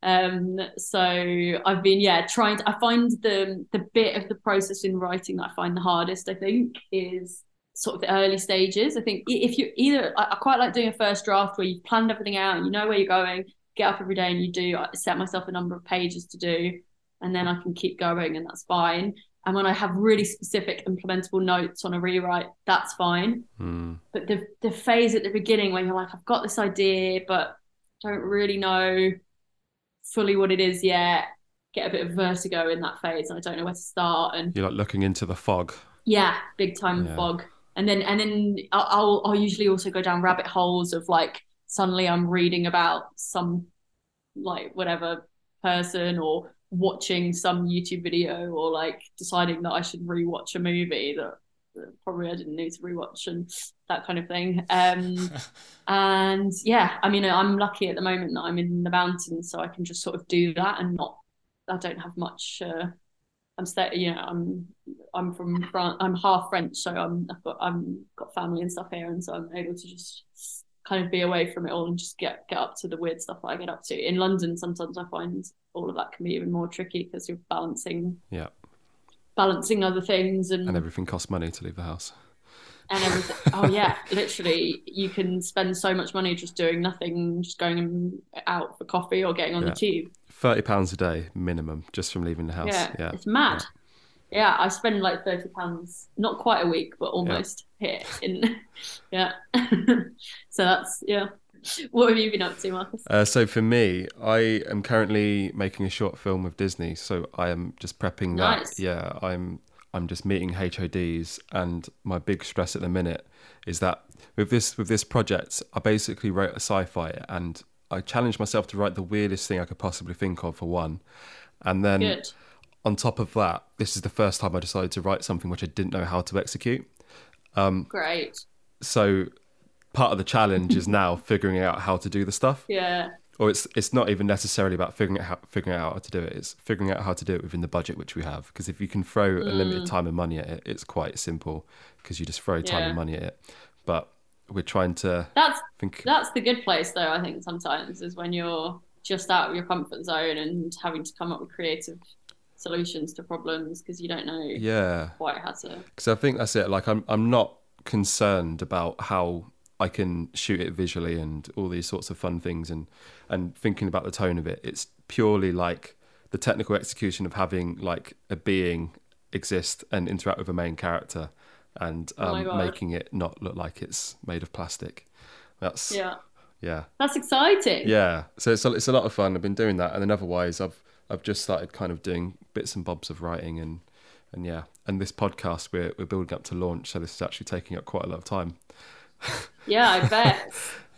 Um, so I've been, yeah, trying to, I find the, the bit of the process in writing that I find the hardest, I think, is sort of the early stages. I think if you either, I, I quite like doing a first draft where you've planned everything out and you know where you're going, get up every day and you do, I set myself a number of pages to do, and then I can keep going and that's fine. And when I have really specific implementable notes on a rewrite, that's fine. Hmm. But the the phase at the beginning when you're like, I've got this idea, but don't really know fully what it is yet. Get a bit of vertigo in that phase, and I don't know where to start. And You're like looking into the fog. yeah, big time Yeah. fog. And then and then I'll I'll usually also go down rabbit holes of like suddenly I'm reading about some like whatever person or watching some YouTube video or like deciding that I should rewatch a movie that, that probably I didn't need to rewatch and that kind of thing. Um, and yeah, I mean, I'm lucky at the moment that I'm in the mountains, so I can just sort of do that and not. I don't have much. Uh, I'm stay, you know, I'm I'm from France. I'm half French, so I'm I've got I'm got family and stuff here, and so I'm able to just kind of be away from it all and just get get up to the weird stuff that I get up to. In London, sometimes I find all of that can be even more tricky because you're balancing Yeah. balancing other things and And everything costs money to leave the house. and everything. oh yeah, literally, you can spend so much money just doing nothing, just going out for coffee or getting on Yeah. the tube. Thirty pounds a day minimum just from leaving the house. Yeah, Yeah. it's mad. Yeah. I spend like thirty pounds, not quite a week, but almost here in. Yeah, so that's yeah. What have you been up to, Marcus? Uh, so for me, I am currently making a short film with Disney. So I am just prepping that. Nice. Yeah, I'm I'm just meeting HODs, and my big stress at the minute is that with this with this project, I basically wrote a sci-fi, and I challenged myself to write the weirdest thing I could possibly think of for one, and then Good. on top of that, this is the first time I decided to write something which I didn't know how to execute. Um, Great. So part of the challenge is now figuring out how to do the stuff. Yeah. or it's it's not even necessarily about figuring out how, figuring out how to do it. It's figuring out how to do it within the budget which we have. Because if you can throw a limited mm. time and money at it, it's quite simple because you just throw time Yeah. and money at it. But we're trying to That's think. that's the good place though i think sometimes is when you're just out of your comfort zone and having to come up with creative solutions to problems because you don't know Yeah, quite how to because I think that's it. Like I'm I'm not concerned about how I can shoot it visually and all these sorts of fun things and and thinking about the tone of it. It's purely like the technical execution of having like a being exist and interact with a main character and Oh um, God. making it not look like it's made of plastic. That's yeah yeah that's exciting yeah. So it's a, it's a lot of fun. I've been doing that, and then otherwise I've I've just started kind of doing bits and bobs of writing and and yeah. And this podcast we're we're building up to launch, so this is actually taking up quite a lot of time. yeah i bet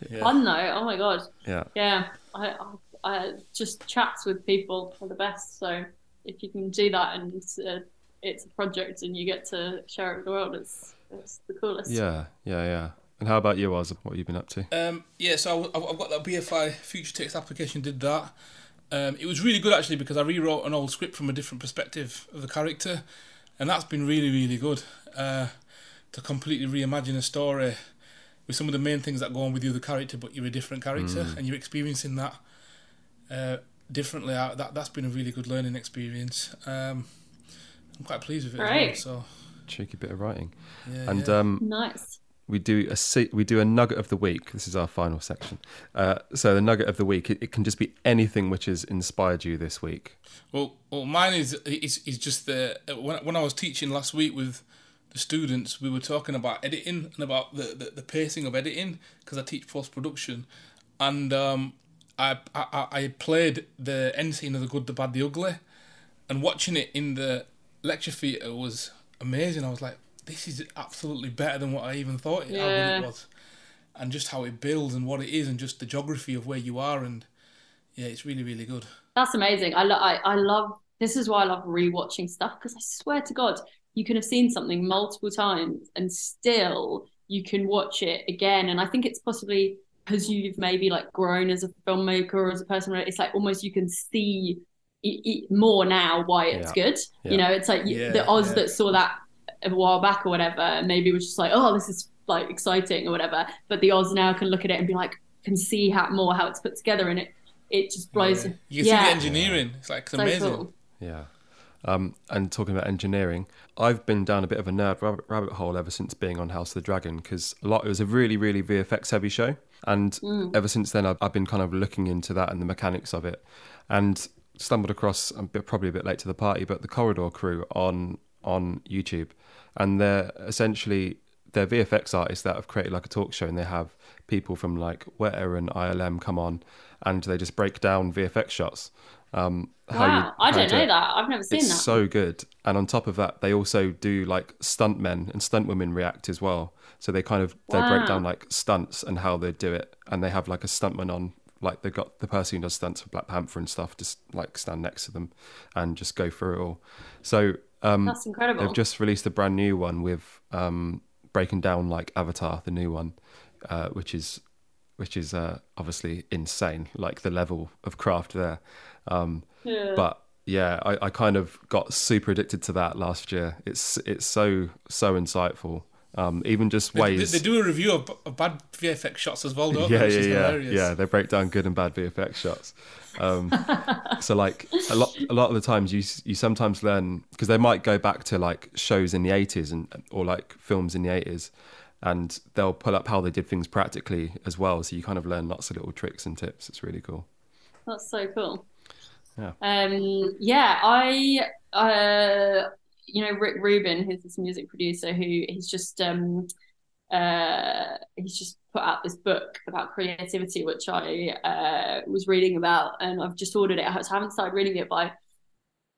Yeah. fun though oh my god Yeah. yeah I, I i just chats with people are the best so if you can do that and it's a, it's a project and you get to share it with the world it's it's the coolest Yeah, yeah, yeah. And how about you, Oz? What have you been up to? Um, yeah, so I- I've I've got that BFI future text application. Did that. Um, it was really good actually because I rewrote an old script from a different perspective of the character, and that's been really really good. Uh, to completely reimagine a story with some of the main things that go on with you the other character, but you're a different character and you're experiencing that uh, differently. Uh, That that's been a really good learning experience. Um, I'm quite pleased with it. As well, Great. so Cheeky bit of writing. yeah, And yeah. um, nice we do a we do a nugget of the week. This is our final section. Uh, so the nugget of the week, it, it can just be anything which has inspired you this week. Well, well, mine is is, is just the when when I was teaching last week with the students, we were talking about editing and about the the, the pacing of editing because I teach post production, and um, I, I I played the end scene of the good, the bad, the ugly, and watching it in the lecture theatre was amazing. I was like, this is absolutely better than what I even thought it, how good Yeah. it was, and just how it builds and what it is, and just the geography of where you are, and yeah, it's really really good. That's amazing. I, lo- I I love this is why I love rewatching stuff because I swear to God, you can have seen something multiple times and still you can watch it again. And I think it's possibly because you've maybe like grown as a filmmaker or as a person. It's like almost you can see i- i- more now why it's Yeah. good. Yeah. You know, it's like you Yeah, the Oz yeah. that saw that a while back or whatever, and maybe was just like, oh, this is like exciting or whatever. But the Oz now can look at it and be like, can see how more how it's put together, and it it just blows. Yeah. You can see the engineering. It's like it's So amazing. cool. Yeah. Um, and talking about engineering, I've been down a bit of a nerd rabbit, rabbit hole ever since being on House of the Dragon because a lot it was a really really VFX heavy show, and ever since then I've, I've been kind of looking into that and the mechanics of it, and stumbled across I'm a bit, probably a bit late to the party, but the Corridor crew on on YouTube, and they're essentially they're VFX artists that have created like a talk show, and they have people from like Weta and ILM come on, and they just break down VFX shots. Um, how you- Wow, I don't to- know that. I've never seen It's that. so good, and on top of that, they also do like stunt men and stunt women react as well. So they kind of they break down like stunts and how they do it, and they have like a stuntman on. Like they've got the person who does stunts for Black Panther and stuff, just like stand next to them and just go through it all. So um, That's incredible. They've just released a brand new one with um, breaking down like Avatar, the new one, uh, which is which is uh, obviously insane, like the level of craft there. Um, Yeah. But yeah, I, I kind of got super addicted to that last year. It's it's so so insightful. Um, even just They, they, ways. they do a review of, of bad VFX shots as well, don't yeah, they? Which yeah, is yeah, hilarious. yeah. They break down good and bad VFX shots. Um, so like a lot, a lot of the times you you sometimes learn because they might go back to like shows in the eighties and or like films in the eighties, and they'll pull up how they did things practically as well. So you kind of learn lots of little tricks and tips. It's really cool. That's so cool. Yeah. Um. Yeah. I. Uh. You know, Rick Rubin, who's this music producer, who he's just um. Uh. He's just put out this book about creativity, which I uh was reading about, and I've just ordered it. I haven't started reading it, but I,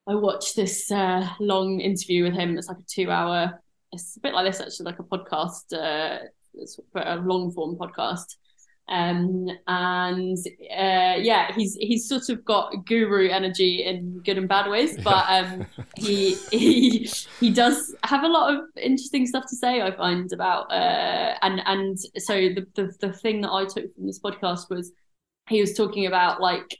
I watched this uh long interview with him. It's like a two-hour. It's a bit like this, actually, like a podcast. Uh, it's a long form podcast um and uh yeah he's he's sort of got guru energy in good and bad ways but um he he he does have a lot of interesting stuff to say i find about uh and and so the the, the thing that i took from this podcast was he was talking about like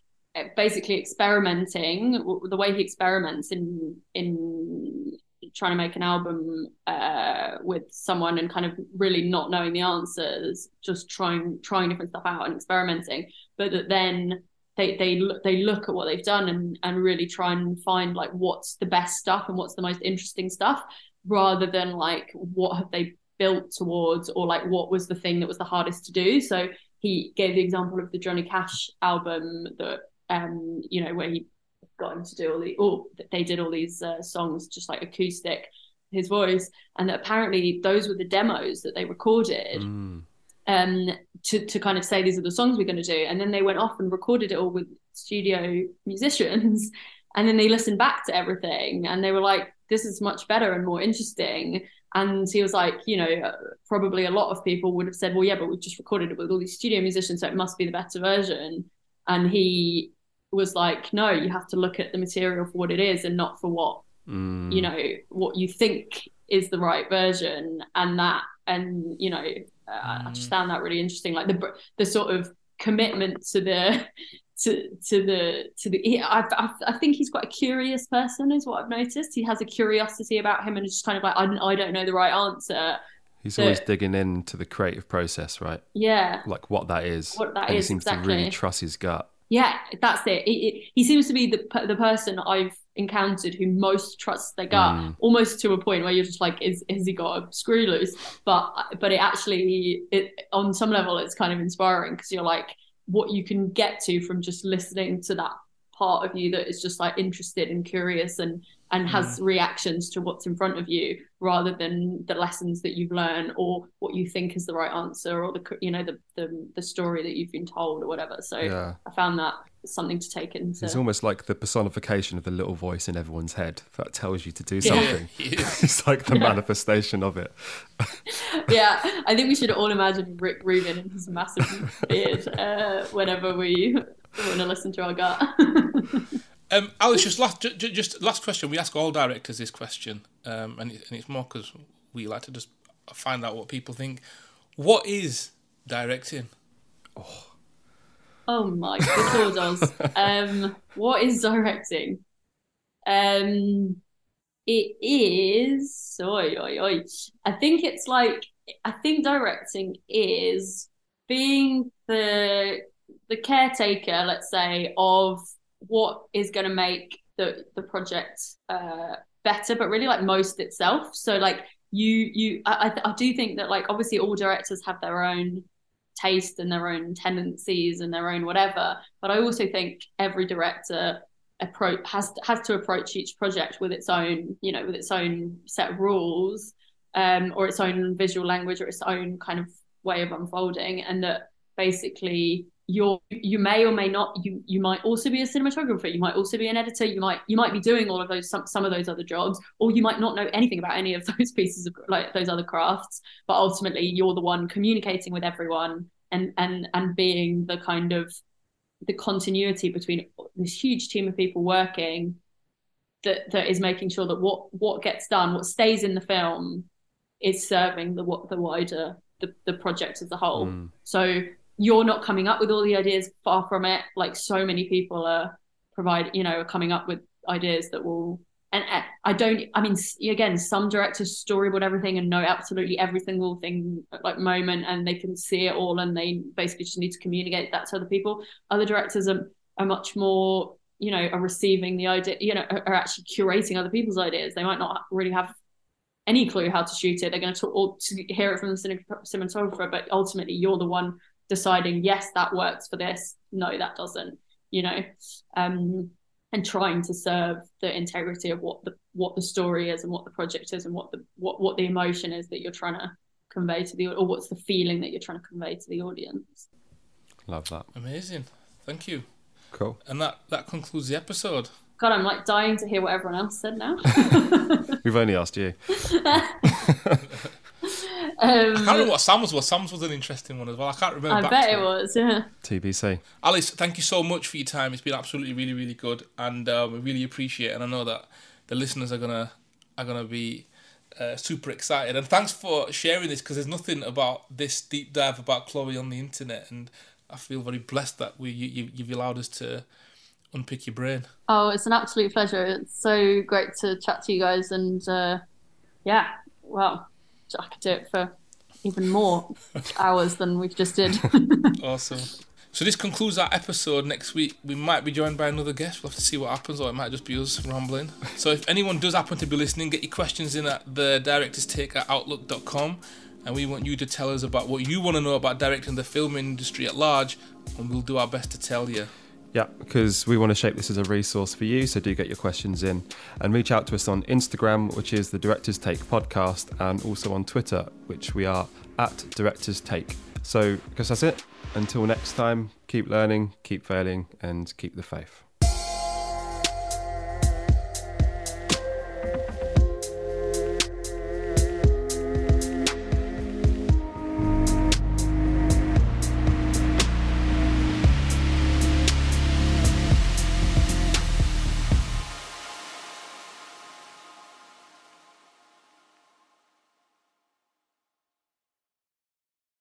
basically experimenting the way he experiments in in trying to make an album uh, with someone and kind of really not knowing the answers, just trying trying different stuff out and experimenting. But that then they they they look at what they've done and and really try and find like what's the best stuff and what's the most interesting stuff, rather than like what have they built towards or like what was the thing that was the hardest to do. So he gave the example of the Johnny Cash album that um you know where he got him to do all the oh they did all these uh, songs just like acoustic his voice. And that apparently those were the demos that they recorded Mm. um to to kind of say these are the songs we're going to do. And then they went off and recorded it all with studio musicians. And then they listened back to everything and they were like this is much better and more interesting. And he was like you know probably a lot of people would have said well yeah but we've just recorded it with all these studio musicians so it must be the better version. And he was like no you have to look at the material for what it is and not for what Mm. you know what you think is the right version and that and you know uh, I just found that really interesting like the the sort of commitment to the to to the to the he, I, I I think he's quite a curious person is what I've noticed he has a curiosity about him and it's just kind of like I, I don't know the right answer He's So- always digging into the creative process, right? yeah Like what that is. What that and is, he seems to really exactly. trust his gut. Yeah, that's it. It- it- he seems to be the the person I've encountered who most trusts their gut, Mm. almost to a point where you're just like, is has he got a screw loose? But but it actually, it on some level, it's kind of inspiring because you're like, what you can get to from just listening to that part of you that is just like interested and curious and and has reactions to what's in front of you rather than the lessons that you've learned or what you think is the right answer or the you know the the, the story that you've been told or whatever so Yeah. I found that something to take into. it's almost like the personification of the little voice in everyone's head that tells you to do something. he is. it's like the manifestation of it. yeah, I think we should all imagine Rick Rubin and his massive beard uh, whenever we want to listen to our gut. Um, Alice, just last, ju- ju- just last question. We ask all directors this question, um, and, it, and it's more because we like to just find out what people think. What is directing? oh my good lord, Um, what is directing? Um, it is. Oi, oi, oi. I think it's like I think directing is being the the caretaker, let's say, of what is going to make the the project uh, better, but really like most itself. So like you you I I do think that like obviously all directors have their own taste and their own tendencies and their own whatever, but I also think every director approach has has to approach each project with its own you know with its own set of rules um, or its own visual language or its own kind of way of unfolding, and that basically you're you may or may not you you might also be a cinematographer you might also be an editor you might you might be doing all of those some, some of those other jobs or you might not know anything about any of those pieces of like those other crafts but ultimately you're the one communicating with everyone and and and being the kind of the continuity between this huge team of people working that that is making sure that what what gets done what stays in the film is serving the what the wider the, the project as a whole mm. so you're not coming up with all the ideas. Far from it. Like so many people are provide you know are coming up with ideas that will and I don't I mean again some directors storyboard everything and know absolutely every single thing like moment and they can see it all and they basically just need to communicate that to other people. Other directors are, are much more you know are receiving the idea you know are actually curating other people's ideas. They might not really have any clue how to shoot it. They're going to talk or to hear it from the cinematographer but ultimately you're the one deciding yes that works for this. No that doesn't you know um and trying to serve the integrity of what the what the story is and what the project is and what the what what the emotion is that you're trying to convey to the or what's the feeling that you're trying to convey to the audience. Love that. Amazing. Thank you. Cool. And that that concludes the episode. God i'm like dying to hear what everyone else said now. We've only asked you Um, I can't remember what Sam's was. Sam's was an interesting one as well. I can't remember. I bet it was. Yeah. TBC. Alice, thank you so much for your time. It's been absolutely really really good, and um, we really appreciate. it. And I know that the listeners are gonna are gonna be uh, super excited. And thanks for sharing this because there's nothing about this deep dive about Chloe on the internet, and I feel very blessed that we you, you've allowed us to unpick your brain. Oh, it's an absolute pleasure. It's so great to chat to you guys, and uh, yeah, well, I could do it for even more hours than we've just did. awesome. So this concludes our episode. Next week we might be joined by another guest. We'll have to see what happens, or it might just be us rambling. So if anyone does happen to be listening, get your questions in at the director's take at outlook.com. And we want you to tell us about what you want to know about directing the film industry at large, and we'll do our best to tell you. Yeah, because we want to shape this as a resource for you, so do get your questions in and reach out to us on Instagram, which is the Directors Take podcast, and also on Twitter, which we are at Directors Take. So, guess that's it. Until next time, keep learning, keep failing, and keep the faith.